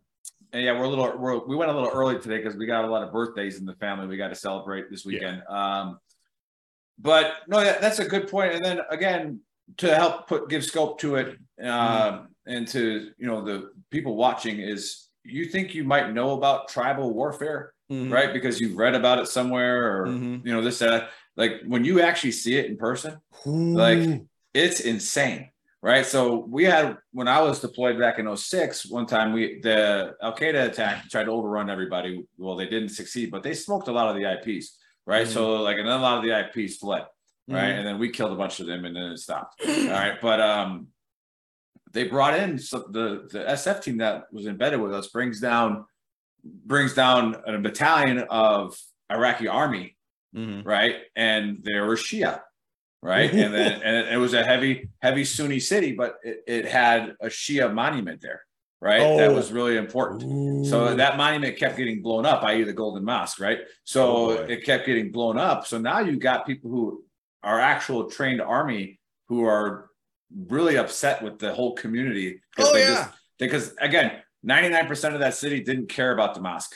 and yeah, we're a little we're, we went a little early today because we got a lot of birthdays in the family. We got to celebrate this weekend. Yeah. Um, but no, that, that's a good point. And then again, to help put give scope to it uh, mm-hmm. and to you know the people watching is you think you might know about tribal warfare, mm-hmm. right? Because you've read about it somewhere or mm-hmm. you know this that like when you actually see it in person, Ooh. like it's insane. Right. So we had when I was deployed back in 06, one time we the Al Qaeda attack tried to overrun everybody. Well, they didn't succeed, but they smoked a lot of the IPs. Right. Mm-hmm. So like and then a lot of the IPs fled. Right. Mm-hmm. And then we killed a bunch of them and then it stopped. All right. But um they brought in so the the SF team that was embedded with us brings down brings down a battalion of Iraqi army mm-hmm. right? And there were Shia, right? and then and it was a heavy, heavy Sunni city, but it, it had a Shia monument there, right? Oh. That was really important. Ooh. So that monument kept getting blown up, i.e., the Golden Mosque, right? So oh it kept getting blown up. So now you got people who are actual trained army who are really upset with the whole community. Oh, yeah. just- because again, 99% of that city didn't care about the mosque.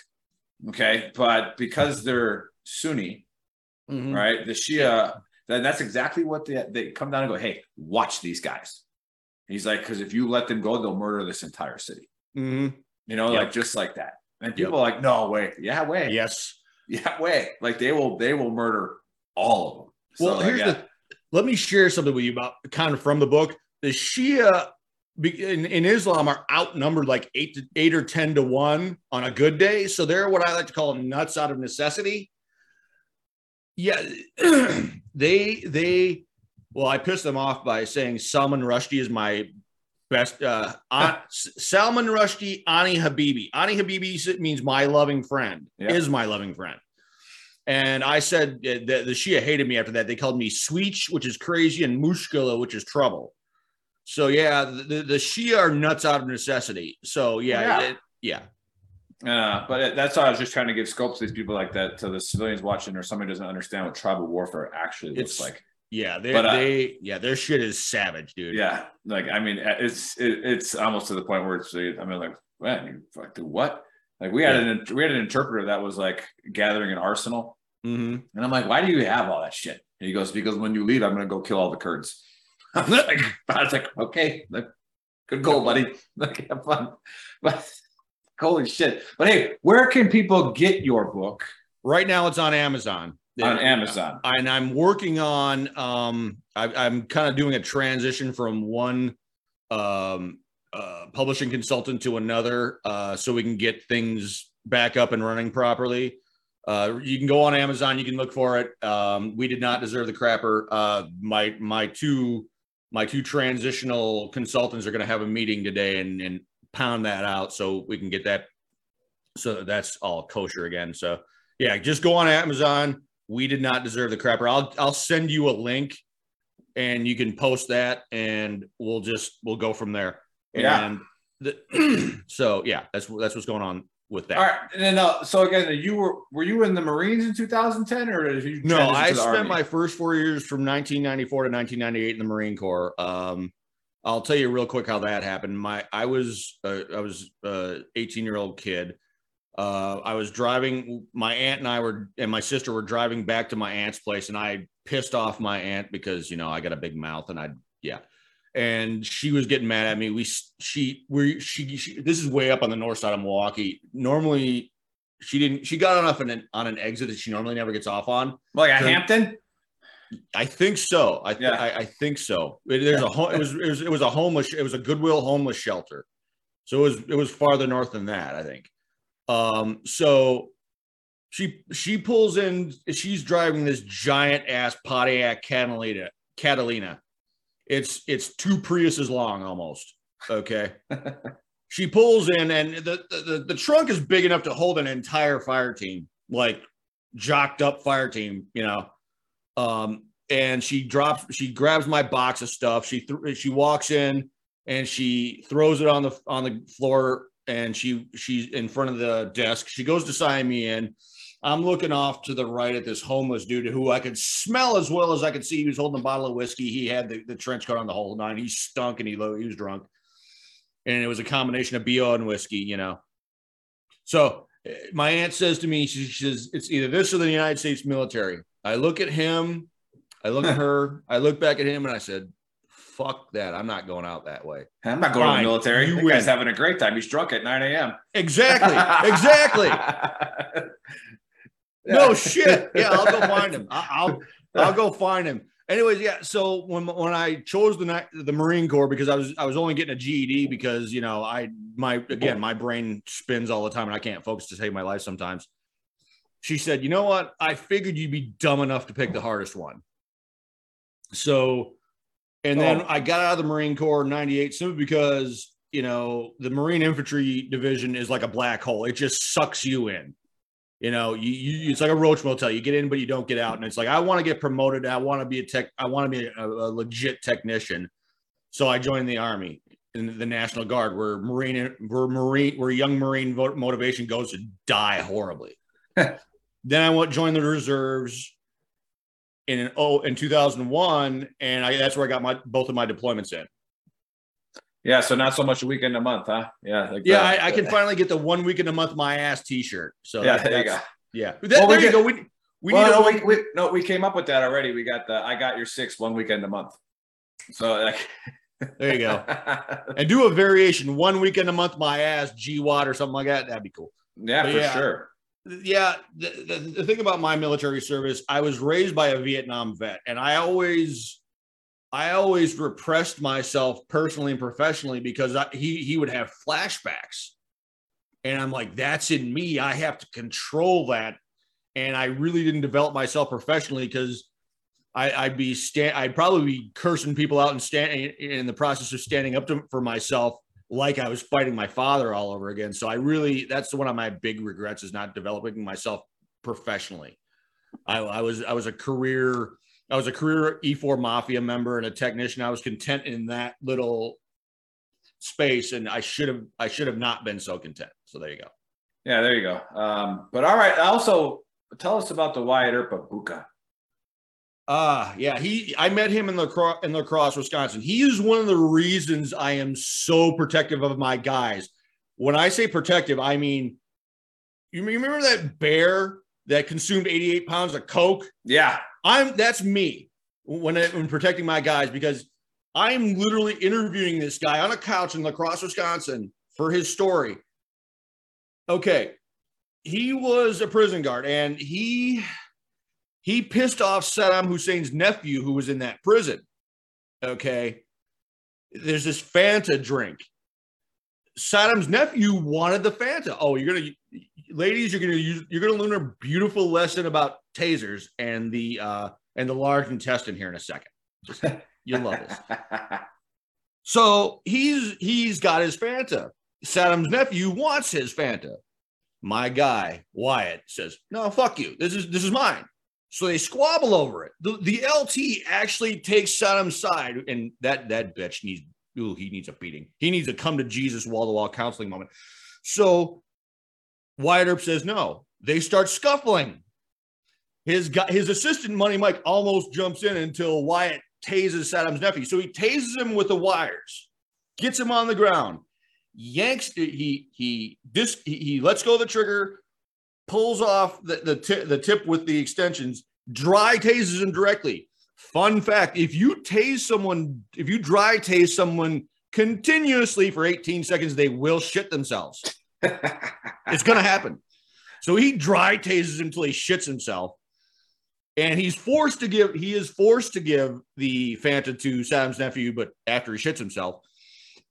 Okay. But because they're Sunni, Mhm. right? The Shia, then that's exactly what they they come down and go, hey, watch these guys. He's like, because if you let them go, they'll murder this entire city. Mhm. You know, Yep. like just like that. And Yep. people are like, no way, yeah, way, Yes. yeah, way. Like they will, they will murder all of them. So, Well, like, here's yeah. the. Let me share something with you about kind of from the book. The Shia in, in Islam are outnumbered like eight to eight or ten to one on a good day. So they're what I like to call nuts out of necessity. Yeah, they they. Well, I pissed them off by saying Salman Rushdie is my best. Uh, An- Salman Rushdie, Ani Habibi. Ani Habibi means my loving friend. Yeah. Is my loving friend. And I said uh, the, Shia hated me after that. They called me Sweech, which is crazy, and Mushkila, which is trouble. So yeah, the, the, the Shia are nuts out of necessity. So yeah, Yeah. it- yeah. Uh, but that's why I was just trying to give scope to these people like that to the civilians watching or somebody doesn't understand what tribal warfare actually looks It's- like. Yeah, they, But, uh, they yeah, their shit is savage, dude. Yeah, like I mean, it's it, it's almost to the point where it's I mean, like, man, you fuck do what? Like we had an we had an interpreter that was like gathering an arsenal, Mhm. and I'm like, why do you have all that shit? And he goes, because when you leave, I'm gonna go kill all the Kurds. I'm like, I was like, okay, like, good goal, buddy. Like, have fun. But holy shit! But hey, where can people get your book? Right now, it's on Amazon. On Amazon. and I'm working on. Um, I, I'm kind of doing a transition from one um, uh, publishing consultant to another, uh, so we can get things back up and running properly. Uh, you can go on Amazon. You can look for it. Um, we did not deserve the crapper. Uh, my my two my two transitional consultants are going to have a meeting today and, and pound that out so we can get that so that's all kosher again. So yeah, just go on Amazon. We did not deserve the crapper. I'll I'll send you a link and you can post that and we'll just we'll go from there. Yeah. And the, so yeah, that's that's what's going on with that. All right, and then uh, so again, you were were you in the Marines in 2010 or did you? No, I spent Army? my first four years from 1994 to 1998 in the Marine Corps. Um, I'll tell you real quick how that happened. My I was uh, I was a 18 year old kid. Uh, I was driving. My aunt and I were and my sister were driving back to my aunt's place, and I pissed off my aunt because you know I got a big mouth, and I yeah. And she was getting mad at me. We she we she, she this is way up on the north side of Milwaukee. Normally she didn't she got off on an on an exit that she normally never gets off on. like at So- Hampton. I think so. I, th- Yeah. I I think so. It- There's a home. It was, it was it was a homeless. It was a Goodwill homeless shelter. So it was it was farther north than that. I think. Um. So she she pulls in. She's driving this giant ass Pontiac Catalina. Catalina. It's it's two Priuses long almost. Okay. she pulls in, and the, the the trunk is big enough to hold an entire fire team, like jocked up fire team. You know um, and she drops she grabs my box of stuff. She th- she walks in and she throws it on the on the floor and she she's in front of the desk. She goes to sign me in. I'm looking off to the right at this homeless dude who i could smell as well as i could see. He was holding a bottle of whiskey. He had the, the trench coat on the whole nine. He stunk and he, lo- he was drunk. And it was a combination of bo and whiskey you know. So eh, my aunt says to me, she says, it's either this or the United States military. I look at him, I look at her, I look back at him, and I said, fuck that. I'm not going out that way. I'm not going to Fine, the military. you That win. guy's having a great time. He's drunk at 9 a.m. Exactly. Exactly. No shit. Yeah, I'll go find him. I'll I'll go find him. Anyways, yeah. So when when I chose the the Marine Corps because I was I was only getting a GED because you know I my again my brain spins all the time and I can't focus to save my life sometimes. She said, "You know what? I figured you'd be dumb enough to pick the hardest one." So, and then Oh. I got out of the Marine Corps in '98 simply because you know the Marine Infantry Division is like a black hole. It just sucks you in. You know, you, you it's like a roach motel. You get in, but you don't get out. And it's like I want to get promoted. I want to be a tech. I want to be a, a legit technician. So I joined the army in the National Guard, where Marine, where Marine, where young Marine motivation goes to die horribly. then I went join the reserves. in oh in 2001, and I, that's where I got my both of my deployments in. Yeah, so not so much a weekend a month, huh? Yeah, like Yeah, I, I can finally get the one weekend a month my ass T-shirt. So Yeah, there you go. Yeah, That- Well, we there you get- go. We, we well, need no, we, we no, we came up with that already. We got the I got your six one weekend a month. So like, There you go. and do a variation one weekend a month my ass G Watt or something like that. That'd be cool. yeah, But for yeah, sure. Yeah, the, the, the thing about my military service, I was raised by a Vietnam vet, and I always, I always repressed myself personally and professionally because I, he he would have flashbacks, and I'm like, that's in me. I have to control that, and I really didn't develop myself professionally because I'd be stand, I'd probably be cursing people out and standing in the process of standing up to, for myself like I was fighting my father all over again. So I really, that's one of my big regrets is not developing myself professionally. I, I was, I was a career, I was a career E4 mafia member and a technician. I was content in that little space and I should have, I should have not been so content. So there you go. Yeah, there you go. Um, but all right. Also, tell us about the Wyatt Earp Bucca. Ah, yeah. He, I met him in La Crosse, in La Crosse, Wisconsin. He is one of the reasons I am so protective of my guys. When I say protective, I mean, you remember that bear that consumed 88 pounds of coke? Yeah, I'm. That's me when I, when protecting my guys because I'm literally interviewing this guy on a couch in La Crosse, Wisconsin, for his story. Okay, he was a prison guard, and he he pissed off Saddam Hussein's nephew who was in that prison. Okay. There's this Fanta drink. Saddam's nephew wanted the Fanta. Oh, you're gonna ladies, you're gonna use you're gonna learn a beautiful lesson about tasers and the uh and the large intestine here in a second. You'll love this. So he's he's got his Fanta. Saddam's nephew wants his Fanta. My guy, Wyatt, says, No, fuck you. This is this is mine. So they squabble over it. The, the LT actually takes Saddam's side, and that that bitch needs ooh, he needs a beating. He needs a come to Jesus wall to wall counseling moment. So Wyatt Earp says no. They start scuffling. His guy, his assistant Money Mike almost jumps in until Wyatt tases Saddam's nephew. So he tases him with the wires, gets him on the ground, yanks he he this he, he lets go of the trigger, pulls off the the, ti- the tip with the extensions, dry tases him directly. Fun fact: if you tase someone, if you dry tase someone continuously for 18 seconds, they will shit themselves. it's gonna happen. So he dry tases him until he shits himself. And he's forced to give, he is forced to give the Fanta to Sam's nephew, but after he shits himself.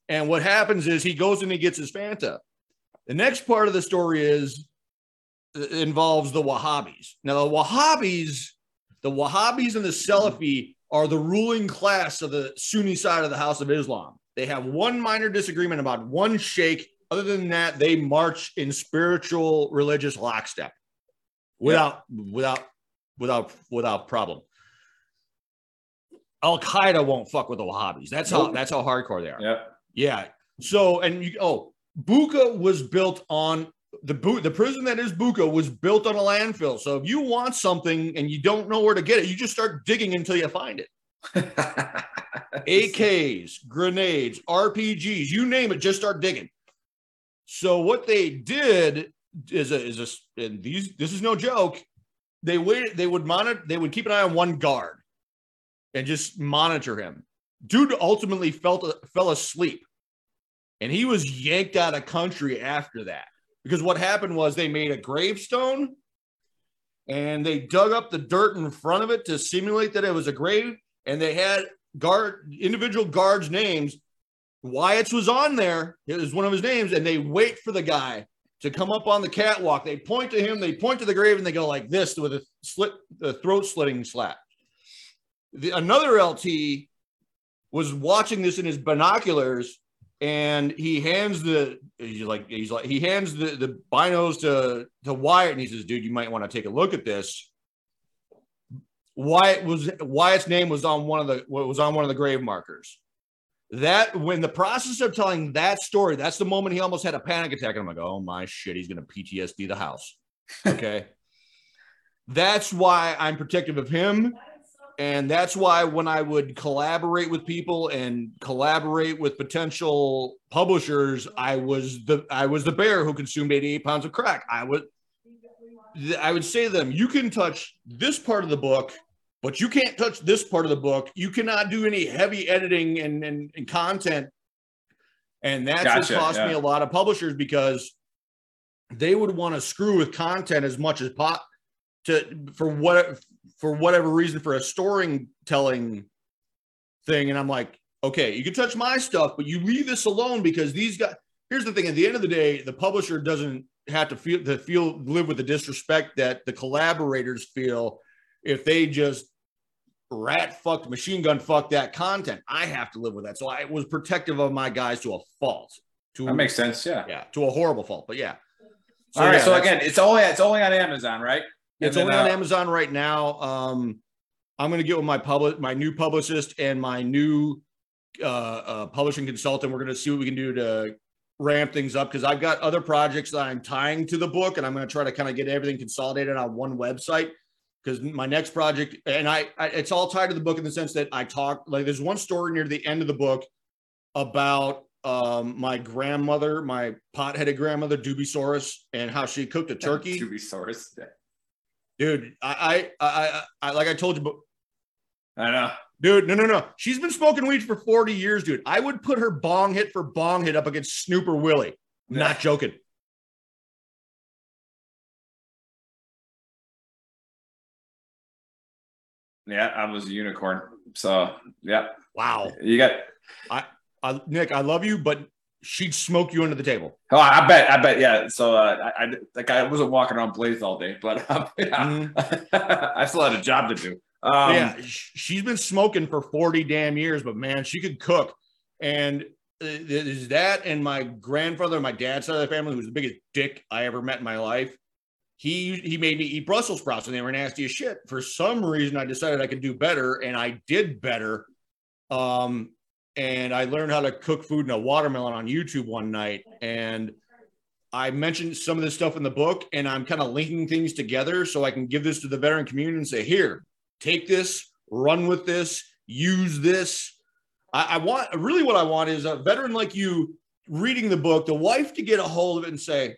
And what happens is he goes and he gets his Fanta. The next part of the story is involves the Wahhabis. Now, the Wahhabis, the Wahhabis and the Salafi are the ruling class of the Sunni side of the House of Islam. They have one minor disagreement about one sheikh. Other than that, they march in spiritual, religious lockstep without, without, without, without problem. Al Qaeda won't fuck with the Wahhabis. That's how Nope. that's how hardcore they are. Yep. Yeah. So and you oh, Bucca was built on the boot the prison that is Bucca was built on a landfill. So if you want something and you don't know where to get it, you just start digging until you find it. AKs, grenades, RPGs, you name it, just start digging. So what they did is a is a and these this is no joke. They waited, they would monitor, they would keep an eye on one guard and just monitor him. Dude ultimately felt fell asleep. And he was yanked out of country after that. Because what happened was they made a gravestone and they dug up the dirt in front of it to simulate that it was a grave. And they had guard individual guards' names. Wyatt's was on there. It was one of his names, and they wait for the guy to come up on the catwalk. They point to him, they point to the grave, and they go like this with a slit, the throat slitting slap. The, another LT was watching this in his binoculars, and he hands the he's like he's like he hands the the binos to to Wyatt, and he says, "Dude, you might want to take a look at this." Wyatt was Wyatt's name was on one of the was on one of the grave markers. That when the process of telling that story, that's the moment he almost had a panic attack. And I'm like, oh my shit, he's gonna PTSD the house. Okay. that's why I'm protective of him And that's why when I would collaborate with people and collaborate with potential publishers, I was the I was the bear who consumed 88 pounds of crack. I would I would say to them, you can touch this part of the book, but you can't touch this part of the book. You cannot do any heavy editing and, and, and content. And that's Gotcha, what cost me a lot of publishers because they would want to screw with content as much as pot to for what for whatever reason for a storytelling thing. And I'm like, okay, you can touch my stuff, but you leave this alone because these guys. Here's the thing: at the end of the day, the publisher doesn't have to feel to feel live with the disrespect that the collaborators feel if they just rat fucked machine gun fuck that content. I have to live with that. So I was protective of my guys to a fault. To That makes sense. Yeah. yeah, to a horrible fault. But yeah. All right. yeah, So it's it's only it's only on Amazon, right? It's And only on uh, Amazon right now. Um, I'm going to get with my public, my new publicist and my new uh, uh, publishing consultant. We're going to see what we can do to ramp things up because I've got other projects that I'm tying to the book, and I'm going to try to kind of get everything consolidated on one website. Because my next project, and I, I, it's all tied to the book in the sense that I talk like there's one story near the end of the book about um, my grandmother, my pot-headed grandmother, Dubisaurus, and how she cooked a turkey. Dubisaurus. Yeah. Dude, I, I, I, I, like I told you, but I know. dude, no, no, no. She's been smoking weed for 40 years, dude. I would put her bong hit for bong hit up against Snooper Willie. Not joking. Yeah, I was a unicorn. So yeah. Wow. You got I, I, Nick, I love you, but she'd smoke you under the table. Oh, I bet, I bet, yeah. So, uh, I, I like, I wasn't walking around blazed all day, but yeah, I still had a job to do. Um, yeah, she's been smoking for 40 damn years, but man, she could cook. And uh, is that and my grandfather, my dad's side of the family, who was the biggest dick I ever met in my life. He he made me eat Brussels sprouts and they were nasty as shit. For some reason, I decided I could do better, and I did better. Um, and I learned how to cook food in a watermelon on YouTube one night, and I mentioned some of this stuff in the book, and I'm kind of linking things together so I can give this to the veteran community and say, here, take this, run with this, use this. I, I want really what I want is a veteran like you reading the book, the wife to get a hold of it and say,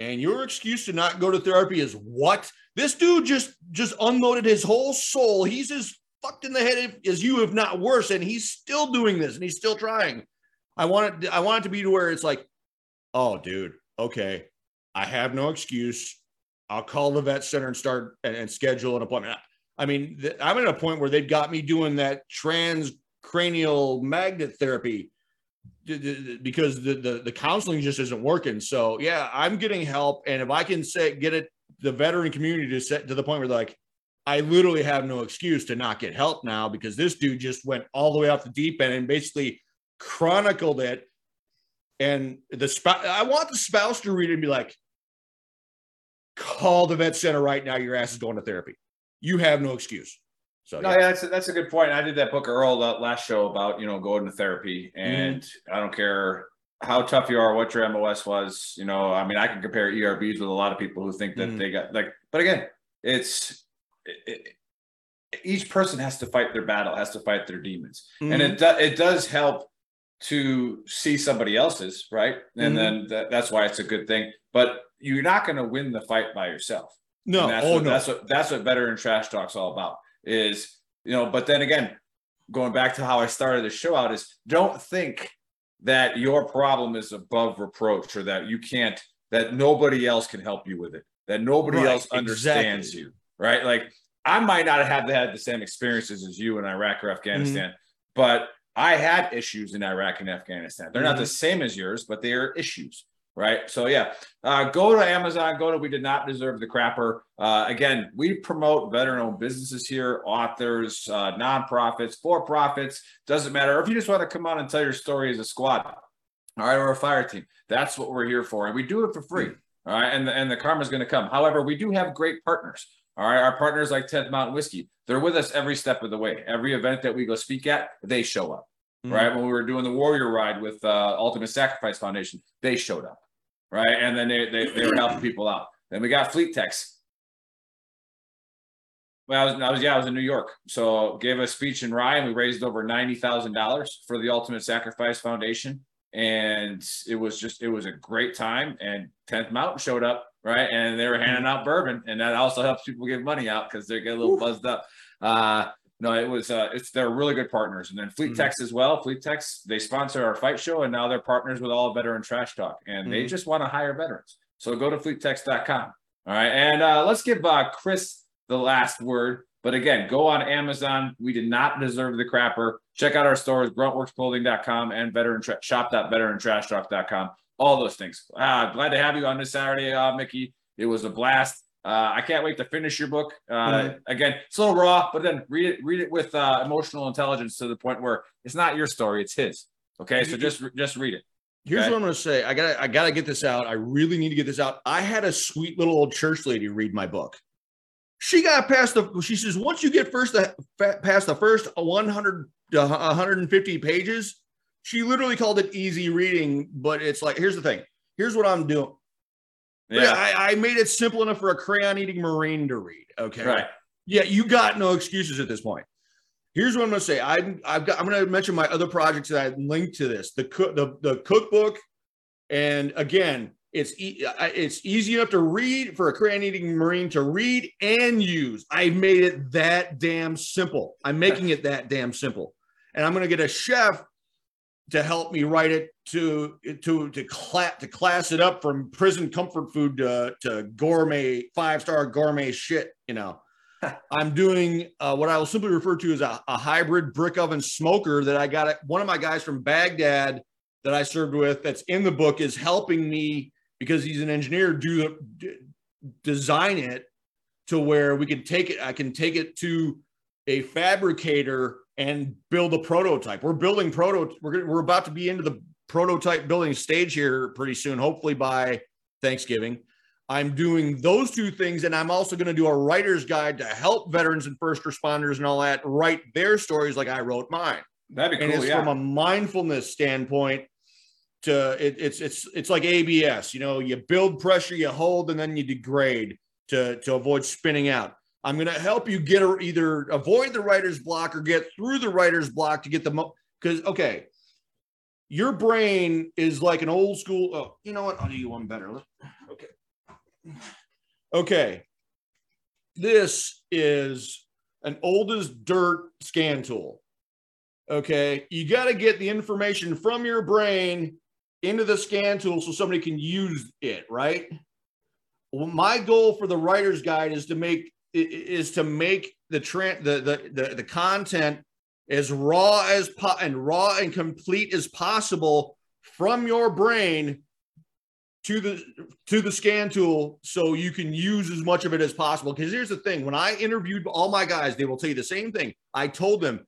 and your excuse to not go to therapy is what? This dude just just unloaded his whole soul. He's as fucked in the head as you, if not worse, and he's still doing this and he's still trying. I want it. I want it to be to where it's like, oh, dude, okay, I have no excuse. I'll call the vet center and start and, and schedule an appointment. I mean, th- I'm at a point where they've got me doing that transcranial magnet therapy d- d- because the, the the counseling just isn't working. So yeah, I'm getting help, and if I can say get it the veteran community to set to the point where like I literally have no excuse to not get help now because this dude just went all the way off the deep end and basically chronicled it. And the spouse, I want the spouse to read it and be like, call the vet center right now. Your ass is going to therapy. You have no excuse. So No, yeah. yeah, that's a, that's a good point. I did that book Earl last show about you know going to therapy, and I don't care how tough you are, what your MOS was. You know, I mean, I can compare ERBs with a lot of people who think that Mhm. they got like, but again, it's it, each person has to fight their battle, has to fight their demons, and Mhm. it do, it does help to see somebody else's right, and Mhm. then that, that's why it's a good thing. But you're not going to win the fight by yourself. No, And that's oh what, no. That's what that's what veteran trash talk's all about. Is you know, but then again, going back to how I started the show out is don't think that your problem is above reproach or that you can't that nobody else can help you with it, that nobody Right, else understands exactly. you, right? Like I might not have had the same experiences as you in Iraq or Afghanistan, but I had issues in Iraq and Afghanistan. They're not the same as yours, but they are issues, right? So yeah, uh, go to Amazon. Go to We Did Not Deserve the Crapper. Uh, again, we promote veteran-owned businesses here, authors, uh, nonprofits, for-profits. Doesn't matter. Or if you just want to come on and tell your story as a squad, all right, or a fire team. That's what we're here for, and we do it for free. All right, and the, and the karma's going to come. However, we do have great partners. All right, our partners like 10th Mountain Whiskey, they're with us every step of the way. Every event that we go speak at, they show up. Mhm. Right, when we were doing the Warrior Ride with uh, Ultimate Sacrifice Foundation, they showed up. Right, and then they they, they were helping people out. Then we got FleetTex. Well, I was, I was, yeah, I was in New York. So gave a speech in Rye, and we raised over ninety thousand dollars for the Ultimate Sacrifice Foundation, and it was just, it was a great time. And Tenth Mountain showed up, right, and they were handing out bourbon, and that also helps people give money out because they get a little buzzed up. Uh, no, it was, uh, it's they're really good partners, and then Fleet Mhm. Tex as well. FleetTex they sponsor our fight show, and now they're partners with All Veteran Trash Talk, and they Mhm. just want to hire veterans. So go to fleettex.com. All right. And uh, let's give uh, Chris the last word. But again, go on Amazon. We did not deserve the crapper. Check out our stores, gruntworksclothing.com and veteran tra- shop.veterantrashtalk.com. All those things. Uh, glad to have you on this Saturday, uh, Mickey. It was a blast. Uh, I can't wait to finish your book. Uh, Mhm. Again, it's a little raw, but then read it, read it with uh, emotional intelligence to the point where it's not your story, it's his. Okay, so just just read it. Here's Okay. what I'm going to say. I got I got to get this out. I really need to get this out. I had a sweet little old church lady read my book. She got past the she says once you get first the past the first 100 to 150 pages, she literally called it easy reading, but it's like here's the thing. Here's what I'm doing. Yeah. I, I made it simple enough for a crayon eating marine to read. Okay. Right. Yeah, you got no excuses at this point. Here's what I'm going to say. I'm I've got I'm going to mention my other projects that I linked to this. The cook the, the cookbook, and again, it's e- it's easy enough to read for a crayon eating marine to read and use. I made it that damn simple. I'm making it that damn simple, and I'm going to get a chef to help me write it to to to class to class it up from prison comfort food to, to gourmet five star gourmet shit. You know, I'm doing uh, what I will simply refer to as a, a hybrid brick oven smoker that I got. At, one of my guys from Baghdad that I served with that's in the book is helping me because he's an engineer do the design it to where we can take it. I can take it to a fabricator and build a prototype. We're building proto. We're we're about to be into the prototype building stage here pretty soon. Hopefully by Thanksgiving. I'm doing those two things, and I'm also going to do a writer's guide to help veterans and first responders and all that write their stories like I wrote mine. That'd be cool. and it's Yeah. from a mindfulness standpoint. To it, it's it's it's like ABS. You know, you build pressure, you hold, and then you degrade to to avoid spinning out. I'm going to help you get a, either avoid the writer's block or get through the writer's block to get the mo. Because okay, your brain is like an old school. Oh, you know what? I'll do you one better. Okay. Okay. This is an old as dirt scan tool. Okay. You got to get the information from your brain into the scan tool so somebody can use it, right? Well, my goal for the writer's guide is to make is to make the tran the, the the the content as raw as po- and raw and complete as possible from your brain to the to the scan tool so you can use as much of it as possible. Because here's the thing when i interviewed all my guys they will tell you the same thing. I told them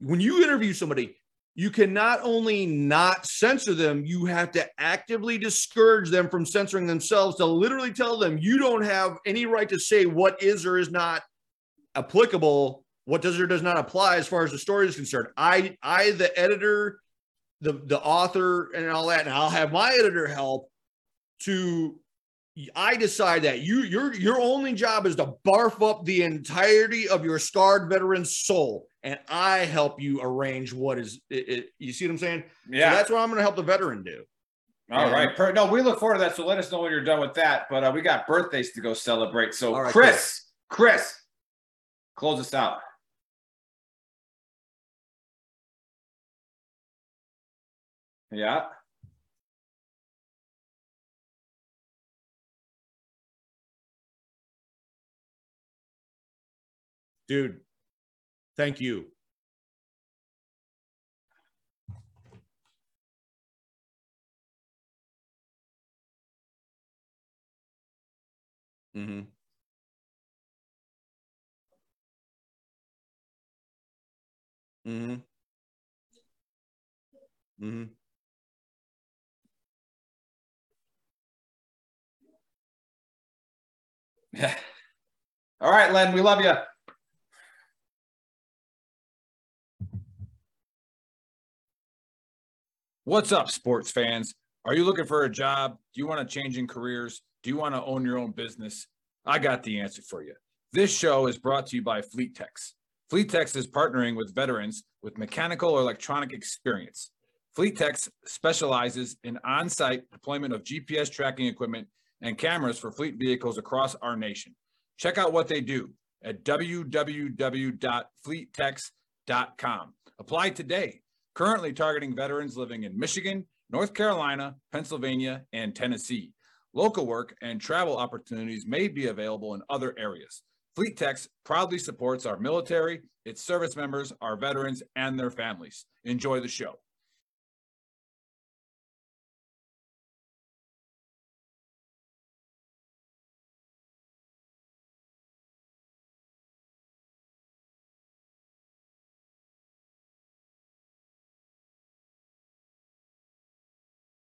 when you interview somebody you can not only not censor them you have to actively discourage them from censoring themselves to literally tell them you don't have any right to say what is or is not applicable what does or does not apply as far as the story is concerned. I i the editor the the author and all that and i'll have my editor help to I decide that you your your only job is to barf up the entirety of your scarred veteran's soul, and I help you arrange what is it. it- you see what I'm saying? Yeah. So that's what I'm going to help the veteran do. All right. Per- No, we look forward to that. So let us know when you're done with that. But uh, we got birthdays to go celebrate. So All right, Chris, Chris, close us out. Yeah. Dude, thank you. Mm-hmm. Mm-hmm. Mm-hmm. Yeah. All right, Len, we love you. What's up, sports fans? Are you looking for a job? Do you want to change in careers? Do you want to own your own business? I got the answer for you. This show is brought to you by FleetTex. FleetTex is partnering with veterans with mechanical or electronic experience. Fleet FleetTex specializes in on-site deployment of GPS tracking equipment and cameras for fleet vehicles across our nation. Check out what they do at www.fleettex.com. Apply today. Currently targeting veterans living in Michigan, North Carolina, Pennsylvania, and Tennessee. Local work and travel opportunities may be available in other areas. FleetTex proudly supports our military, its service members, our veterans, and their families. Enjoy the show.